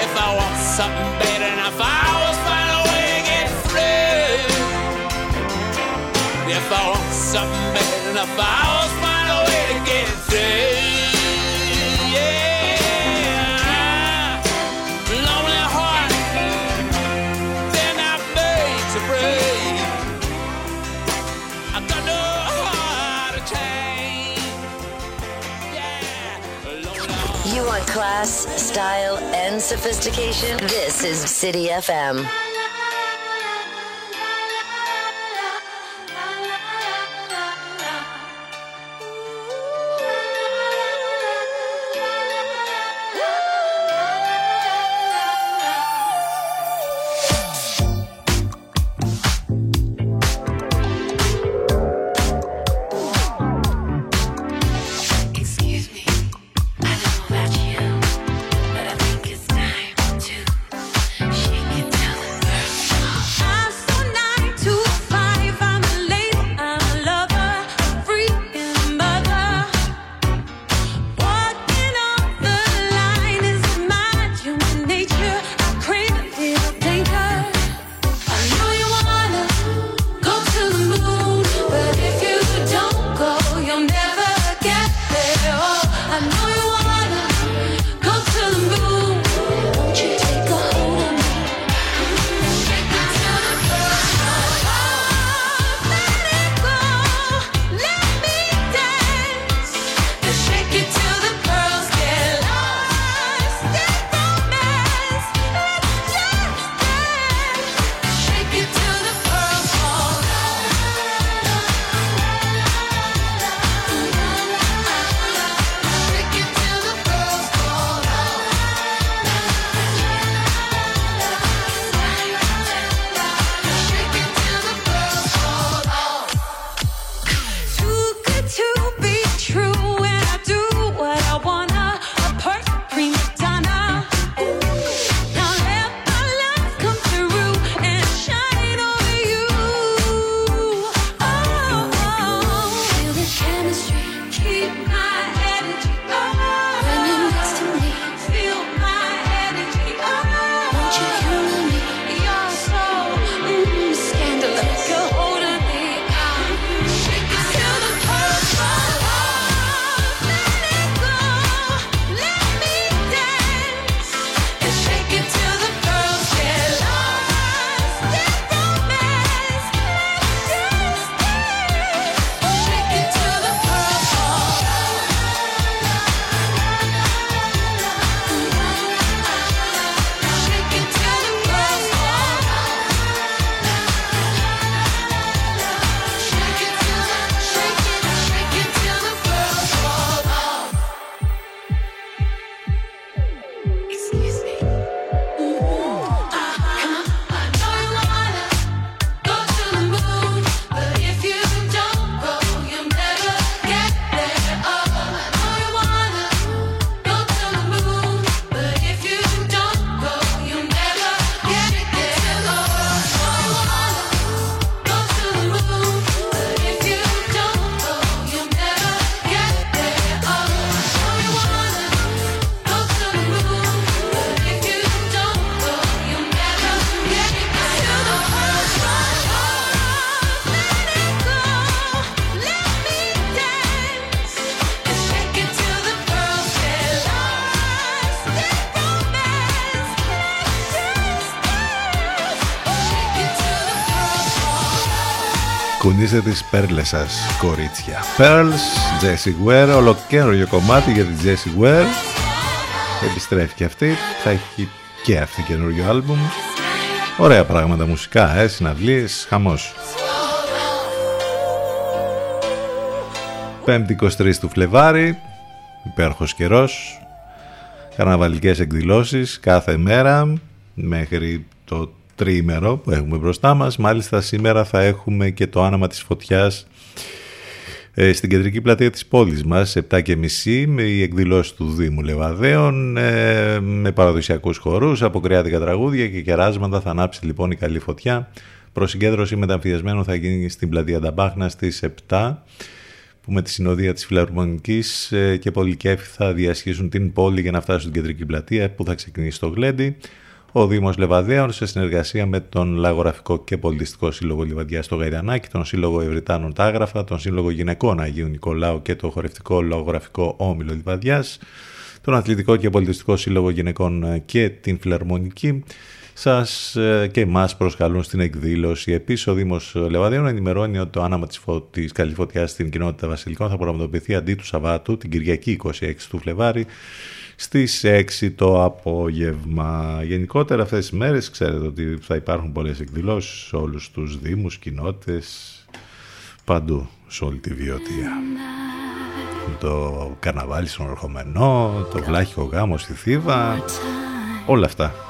If I want something bad enough hours, find a way to get through. If I want something bad enough hours, find a way to get through. Class, style, and sophistication. This is City FM. Κουνήστε τις πέρλες σας, κορίτσια. Pearls, Jessie Ware, ολοκαίριο κομμάτι για την Jessie Ware. Επιστρέφει και αυτή, θα έχει και αυτή καινούριο άλμπουμ. Ωραία πράγματα μουσικά, ε, συναυλίες, χαμός. 5η 23 του Φλεβάρι, υπέροχος καιρός, καρναβαλικές εκδηλώσεις κάθε μέρα μέχρι το τριήμερο που έχουμε μπροστά μας. Μάλιστα σήμερα θα έχουμε και το άναμα της φωτιάς ε, στην κεντρική πλατεία της πόλης μας, 7.30 με η εκδηλώση του Δήμου Λεβαδέων, ε, με παραδοσιακούς χορούς, αποκριάτικα τραγούδια και κεράσματα θα ανάψει λοιπόν η καλή φωτιά. Προσυγκέντρωση μεταμφιεσμένων θα γίνει στην πλατεία Νταμπάχνα στις 7 που με τη συνοδεία της Φιλαρμονικής ε, και Πολυκέφη θα διασχίσουν την πόλη για να φτάσουν στην κεντρική πλατεία που θα ξεκινήσει στο Γλέντι. Ο Δήμος Λεβαδέων σε συνεργασία με τον Λαγογραφικό και Πολιτιστικό Σύλλογο Λιβαδιά στο Γαϊρανάκι, τον Σύλλογο Ευρυτάνων Τάγραφα, τον Σύλλογο Γυναικών Αγίου Νικολάου και το Χορευτικό Λογογραφικό Όμιλο Λιβαδιάς, τον Αθλητικό και Πολιτιστικό Σύλλογο Γυναικών και την Φιλαρμονική σας ε, και εμάς προσκαλούν στην εκδήλωση. Επίσης ο Δήμος Λεβαδίων ενημερώνει ότι το άναμα της, φω... της καλής φωτιάς στην κοινότητα Βασιλικών θα πραγματοποιηθεί αντί του Σαββάτου την Κυριακή 26 του Φλεβάρι στις 6 το απόγευμα. Γενικότερα αυτές τις μέρες ξέρετε ότι θα υπάρχουν πολλές εκδηλώσεις σε όλους τους Δήμους, κοινότητες, παντού σε όλη τη βιωτεία. Το καρναβάλι στον Ορχομενό, το βλάχικο γάμο στη Θήβα, όλα αυτά.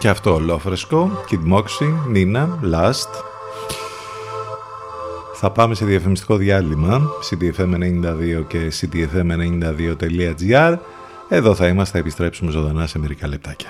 Και αυτό ολόφρεσκο, Kid Moxie, Nina, Last. Θα πάμε σε διαφημιστικό διάλειμμα, ctfm92 και ctfm92.gr. Εδώ θα είμαστε, θα επιστρέψουμε ζωντανά σε μερικά λεπτάκια.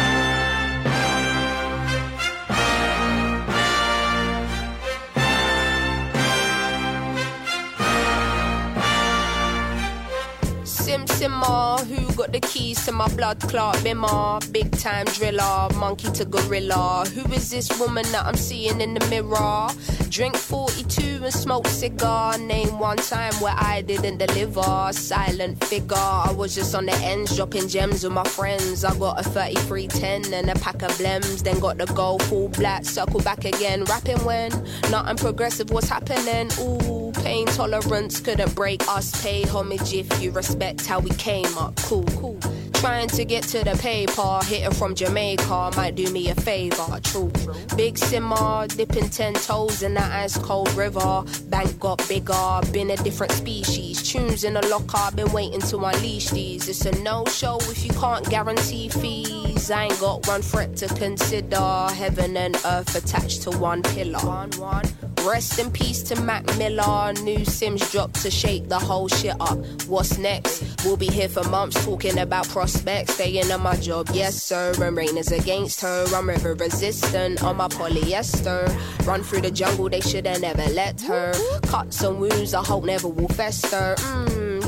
Sim Simmer, who got the keys to my blood clot bimmer? Big time driller, monkey to gorilla. Who is this woman that I'm seeing in the mirror? Drink 42 and smoke cigar. Name one time where I didn't deliver. Silent figure, I was just on the ends, dropping gems with my friends. I got a 3310 and a pack of blems. Then got the gold full black, circle back again. Rapping when nothing progressive was happening. Ooh, pain tolerance couldn't break us. Pay homage if you respect how we came up. Cool, cool. Trying to get to the PayPal, hitting from Jamaica might do me a favor. True, big simmer, dipping ten toes in that ice cold river. Bank got bigger, been a different species. Tunes in the locker, been waiting to unleash these. It's a no show if you can't guarantee fees. I ain't got one threat to consider. Heaven and earth attached to one pillar. One, one. Rest in peace to Mac Miller. New Sims dropped to shake the whole shit up. What's next? We'll be here for months talking about prospects. Staying on my job, yes sir. And rain is against her. I'm river resistant on my polyester. Run through the jungle, they should have never let her. Cut some wounds, I hope never will fester. Mmm,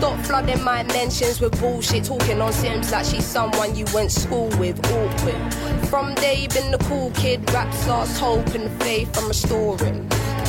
Stop flooding my mentions with bullshit. Talking on Sims like she's someone you went school with. Awkward. From day been the cool kid. Raps lost hope and faith I'm restoring.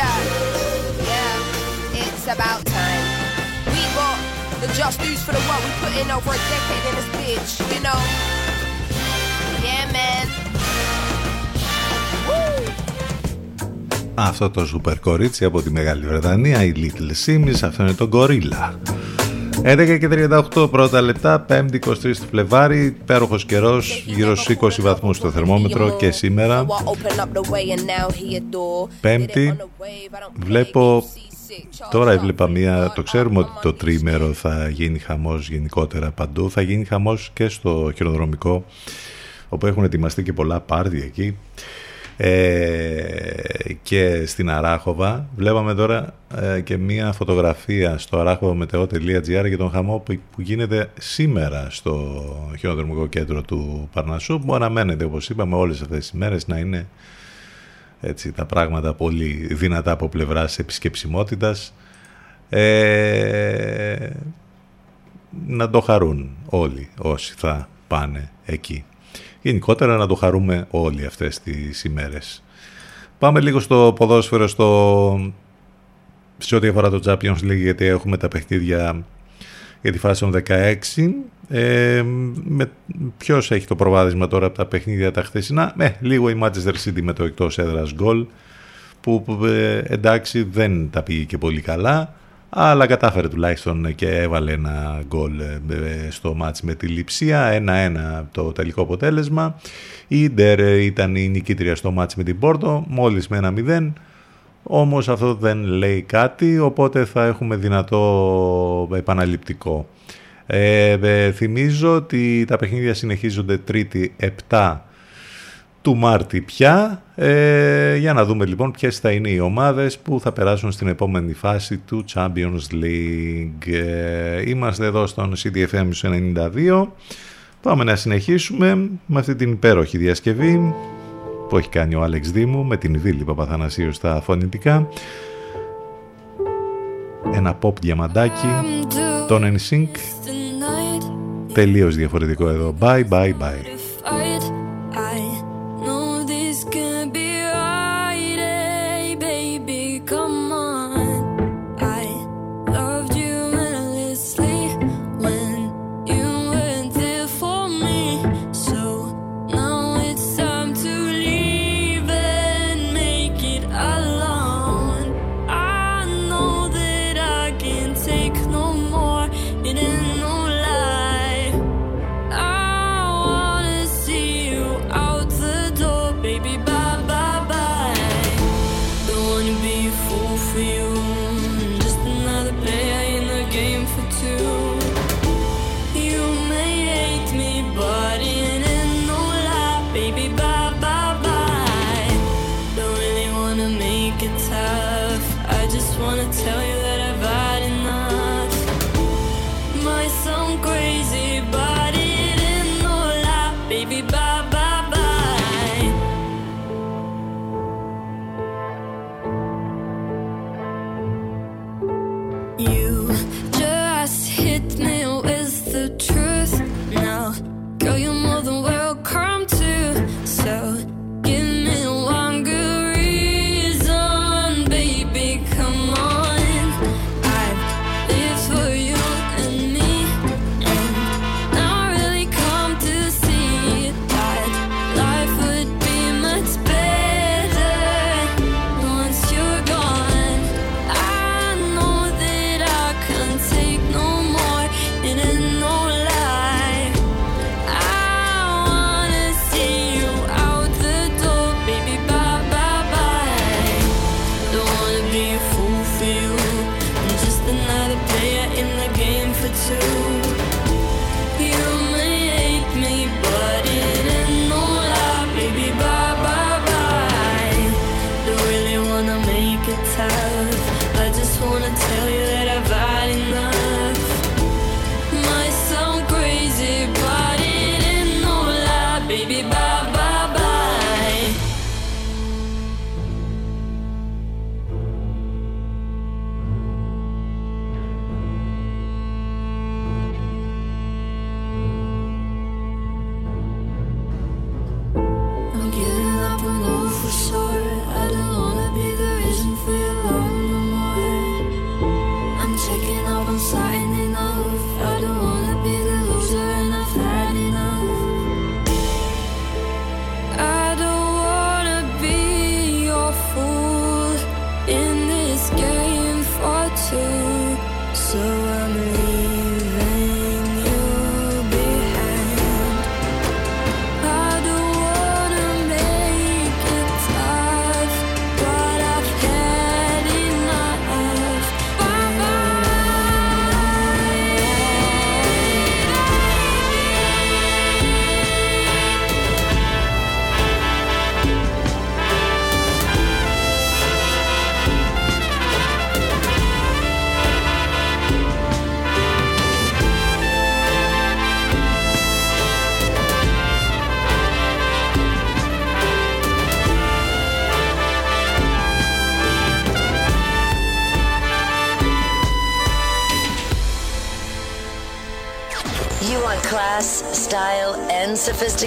That. Yeah, it's about time. We got the just dues for the work we put in over a decade in this bitch, you know? Yeah, man. Woo! Αυτό το σούπερ κορίτσι από τη Μεγάλη Βρετανία, η Little Sims, αυτό είναι το Gorilla. 11 και 38 πρώτα λεπτά, 5η 23 του Φλεβάρι, υπέροχος καιρός, γύρω στους 20 βαθμούς στο θερμόμετρο και σήμερα. Πέμπτη, βλέπω. Τώρα έβλεπα μία, το ξέρουμε ότι το τρίμερο θα γίνει χαμός γενικότερα παντού, θα γίνει χαμός και στο χειροδρομικό, όπου έχουν ετοιμαστεί και πολλά πάρτι εκεί ε, και στην Αράχοβα. Βλέπαμε τώρα ε, και μία φωτογραφία στο αράχοβα.gr για τον χαμό που, που γίνεται σήμερα στο χειροδρομικό κέντρο του Παρνασσού που αναμένεται όπως είπαμε όλες αυτές τις μέρες να είναι έτσι, τα πράγματα πολύ δυνατά από πλευράς επισκεψιμότητας Ε, να το χαρούν όλοι όσοι θα πάνε εκεί. Γενικότερα να το χαρούμε όλοι αυτές τις ημέρες. Πάμε λίγο στο ποδόσφαιρο στο... σε ό,τι αφορά το Champions League γιατί έχουμε τα παιχνίδια για τη φάση των 16. Ε, με, ποιος έχει το προβάδισμα τώρα από τα παιχνίδια τα χθεσινά; Ε, λίγο η Manchester City με το εκτός έδρας γκολ που, που ε, εντάξει δεν τα πήγε και πολύ καλά αλλά κατάφερε τουλάχιστον και έβαλε ένα γκολ ε, στο μάτς με τη Λιψία, ένα-ένα το τελικό αποτέλεσμα. Η Ιντερ ήταν η νικήτρια στο μάτς με την Πόρτο, μόλις με ένα μηδέν. Όμως αυτό δεν λέει κάτι, οπότε θα έχουμε δυνατό επαναληπτικό. Ε, ε θυμίζω ότι τα παιχνίδια συνεχίζονται τρίτη 7 του Μάρτη πια ε, για να δούμε λοιπόν ποιες θα είναι οι ομάδες που θα περάσουν στην επόμενη φάση του Champions League. Ε, είμαστε εδώ στον CDFM 92. Πάμε να συνεχίσουμε με αυτή την υπέροχη διασκευή που έχει κάνει ο Άλεξ Δήμου με την Βίλη Παπαθανασίου στα φωνητικά. Ένα pop διαμαντάκι, τον NSYNC, τελείως διαφορετικό εδώ. Bye, bye, bye.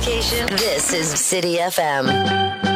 This is City FM.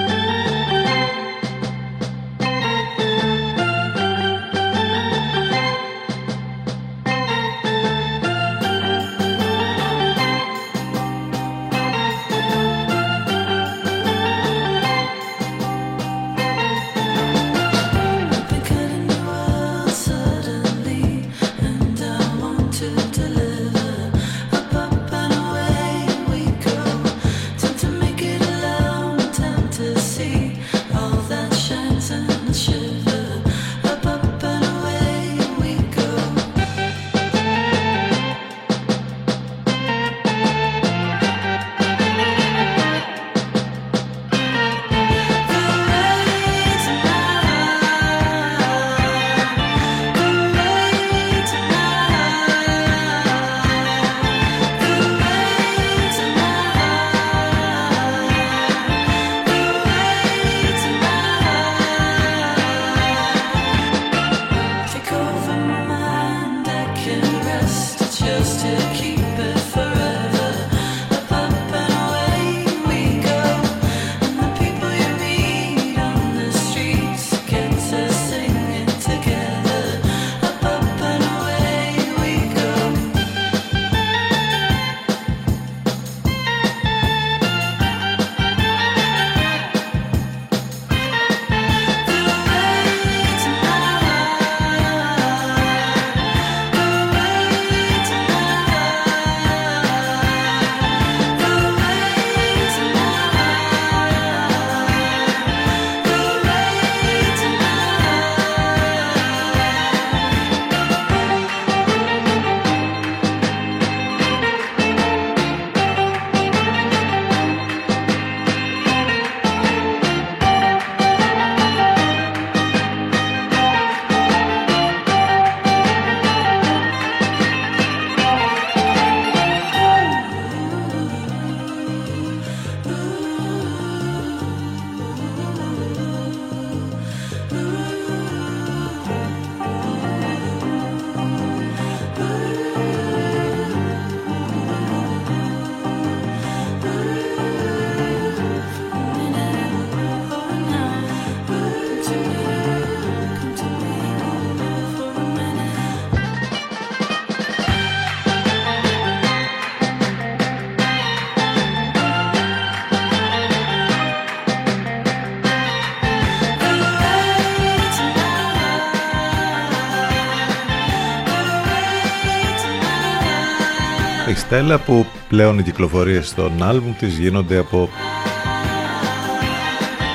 Στέλλα που πλέον οι κυκλοφορίες στον άλμπουμ της γίνονται από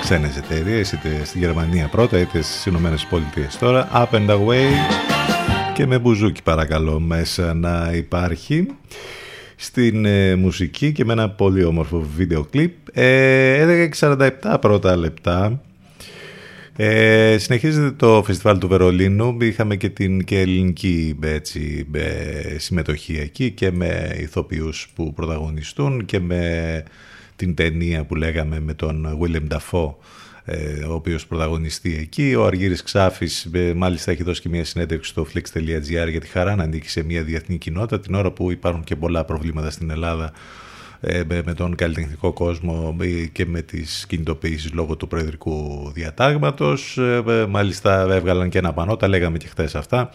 ξένες εταιρείες είτε στη Γερμανία πρώτα είτε στις Ηνωμένες Πολιτείες τώρα. Up and Away. Και με μπουζούκι παρακαλώ μέσα να υπάρχει στην ε, μουσική και με ένα πολύ όμορφο βίντεο κλιπ. Ε, 11.47 πρώτα λεπτά ε, συνεχίζεται το φεστιβάλ του Βερολίνου. Είχαμε και την και ελληνική έτσι, συμμετοχή εκεί και με ηθοποιούς που πρωταγωνιστούν και με την ταινία που λέγαμε με τον William Dafoe ε, ο οποίος πρωταγωνιστεί εκεί. Ο Αργύρης Ξάφης ε, μάλιστα έχει δώσει και μια συνέντευξη στο flix.gr για τη χαρά να ανήκει σε μια διεθνή κοινότητα την ώρα που υπάρχουν και πολλά προβλήματα στην Ελλάδα ε, με τον καλλιτεχνικό κόσμο και με τις κινητοποιήσεις λόγω του προεδρικού διατάγματος. Ε, μάλιστα έβγαλαν και ένα πανό, τα λέγαμε και χθες αυτά.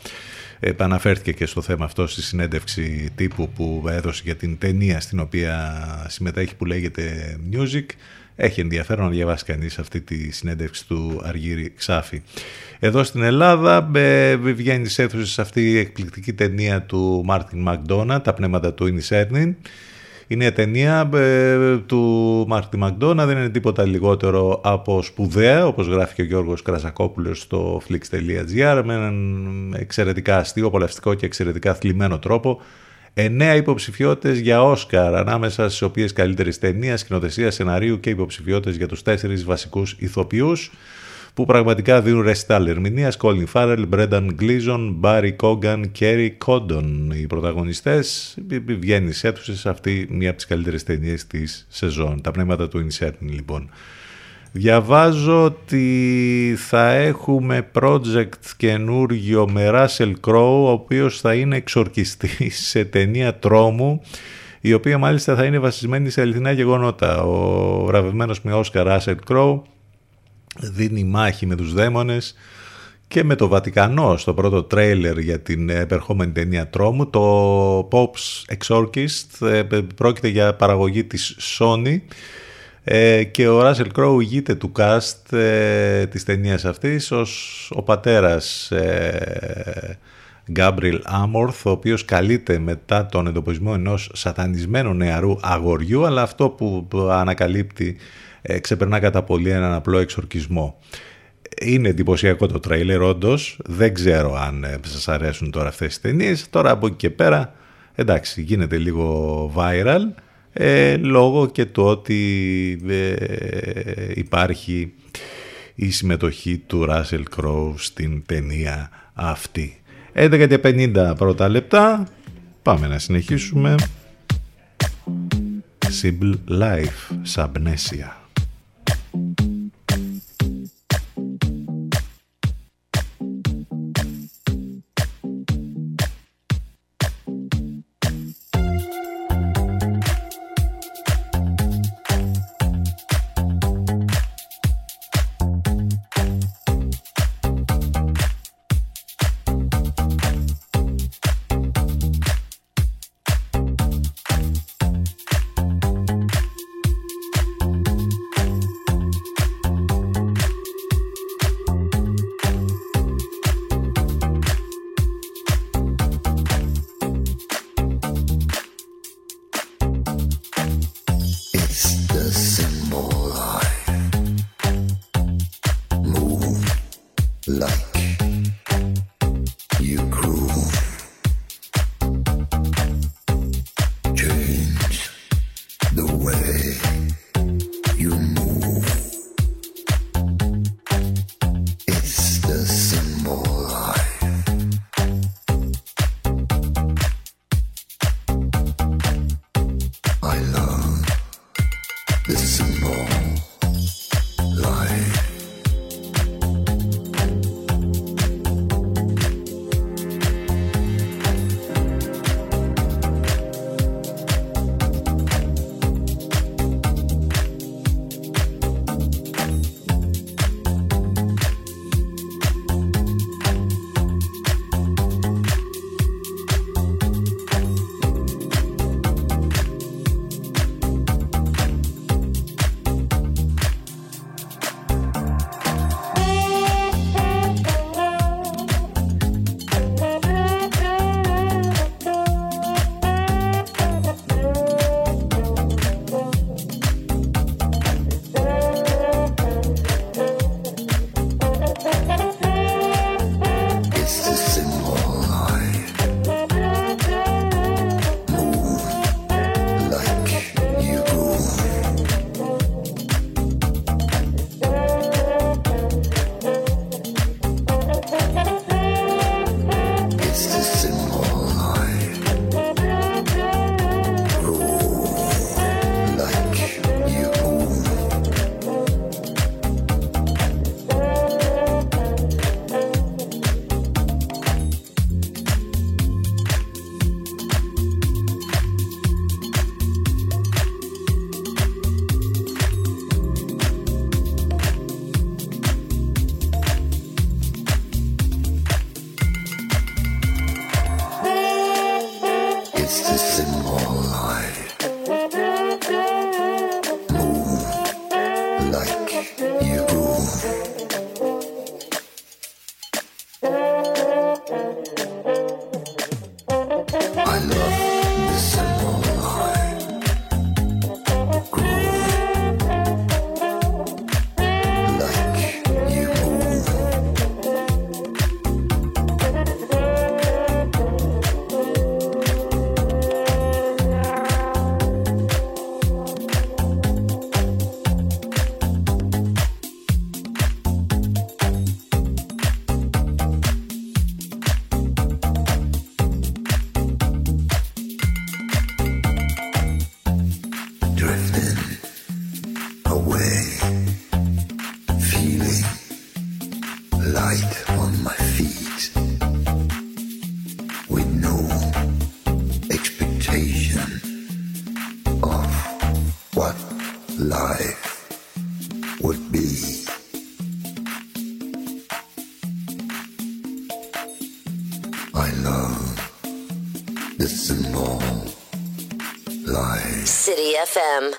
Επαναφέρθηκε και στο θέμα αυτό στη συνέντευξη τύπου που έδωσε για την ταινία στην οποία συμμετέχει που λέγεται Music. Έχει ενδιαφέρον να διαβάσει κανείς αυτή τη συνέντευξη του Αργύρη Ξάφη. Εδώ στην Ελλάδα ε, βγαίνει σε αίθουσες αυτή η εκπληκτική ταινία του Μάρτιν Μακδόνα, «Τα πνεύματα του Ινισέρνιν», η νέα ταινία ε, του Μάρτι Μακδόνα δεν είναι τίποτα λιγότερο από σπουδαία, όπως γράφει και ο Γιώργος Κρασακόπουλος στο flix.gr με έναν εξαιρετικά αστείο, απολαυστικό και εξαιρετικά θλιμμένο τρόπο. Εννέα υποψηφιότητες για Όσκαρ, ανάμεσα στις οποίες καλύτερης ταινίας, σκηνοθεσίας, σεναρίου και υποψηφιότητες για τους τέσσερις βασικούς ηθοποιούς που πραγματικά δίνουν ρεστάλ ερμηνεία. Colin Farrell, Brendan Gleeson, Barry Cogan, Kerry Condon. Οι πρωταγωνιστές βγαίνει σε αίθουσες αυτή μία από τις καλύτερες ταινίες της σεζόν. Τα πνεύματα του Incertain λοιπόν. Διαβάζω ότι θα έχουμε project καινούργιο με Russell Crowe, ο οποίος θα είναι εξορκιστής σε ταινία τρόμου η οποία μάλιστα θα είναι βασισμένη σε αληθινά γεγονότα. Ο βραβευμένος με Όσκαρ Ράσελ Κρόου δίνει μάχη με τους δαίμονες και με το Βατικανό στο πρώτο τρέιλερ για την επερχόμενη ταινία τρόμου το Pops Exorcist ε, πρόκειται για παραγωγή της Sony ε, και ο Ράσελ Κρόου ηγείται του cast ε, της ταινίας αυτής ως ο πατέρας Γκάμπριλ Άμορθ, ο οποίος καλείται μετά τον εντοπισμό ενός σατανισμένου νεαρού αγοριού, αλλά αυτό που ανακαλύπτει ε, ξεπερνά κατά πολύ έναν απλό εξορκισμό. Είναι εντυπωσιακό το τρέιλερ όντως. Δεν ξέρω αν ε, σας αρέσουν τώρα αυτές τις ταινίες. Τώρα από εκεί και πέρα, εντάξει, γίνεται λίγο viral, ε, λόγω και του ότι ε, υπάρχει η συμμετοχή του Russell Crowe στην ταινία αυτή. 11.50 πρώτα λεπτά. Πάμε να συνεχίσουμε. Simple Life, Subnesia. FM.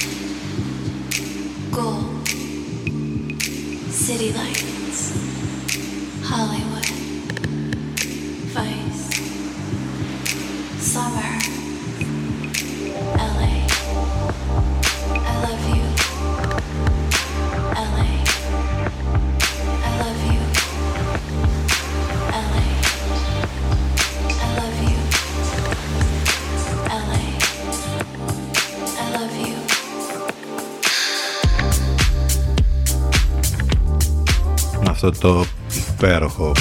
Αυτό το υπέροχο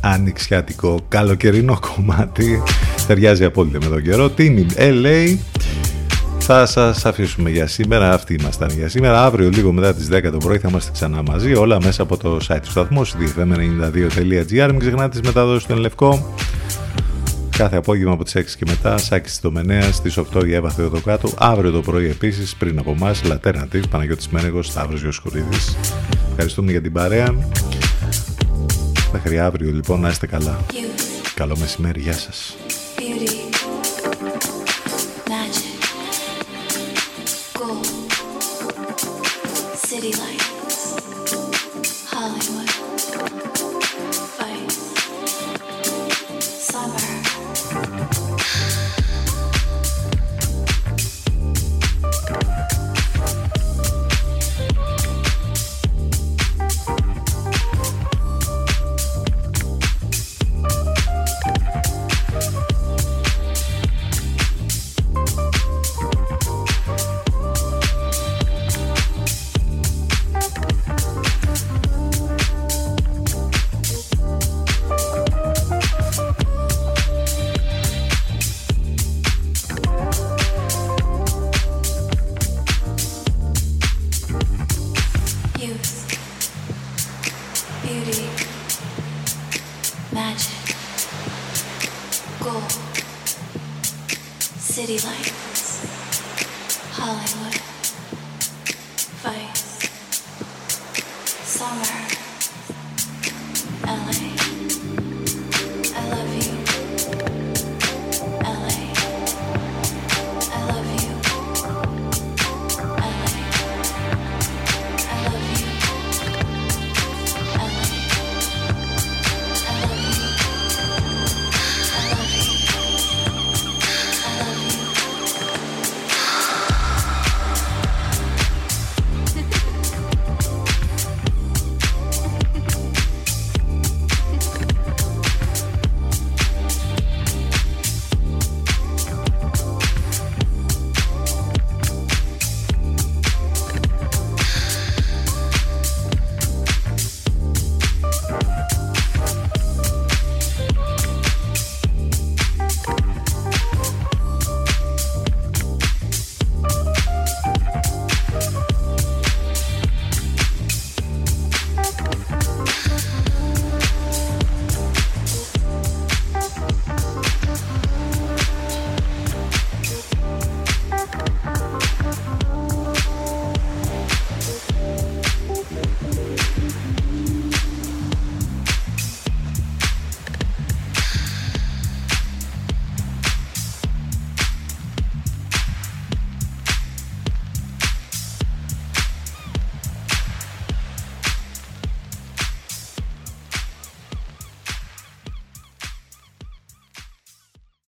ανοιξιάτικο καλοκαιρινό κομμάτι. Ταιριάζει απόλυτα με τον καιρό. Την LA θα σας αφήσουμε για σήμερα. Αυτοί ήμασταν για σήμερα. Αύριο λίγο μετά τις 10 το πρωί θα είμαστε ξανά μαζί. Όλα μέσα από το site του σταθμού cdfm92.gr μην ξεχνάτε τις μεταδόσεις στον Λευκό κάθε απόγευμα από τις 6 και μετά Σάκης της Τομενέας στις 8 η Εύα Θεοδοκάτου αύριο το πρωί επίσης πριν από εμάς Λατέρνατιβ Παναγιώτης Μένεγος Σταύρος Γιώργος ευχαριστούμε για την παρέα. Μέχρι αύριο λοιπόν να είστε καλά. Καλό μεσημέρι γεια σας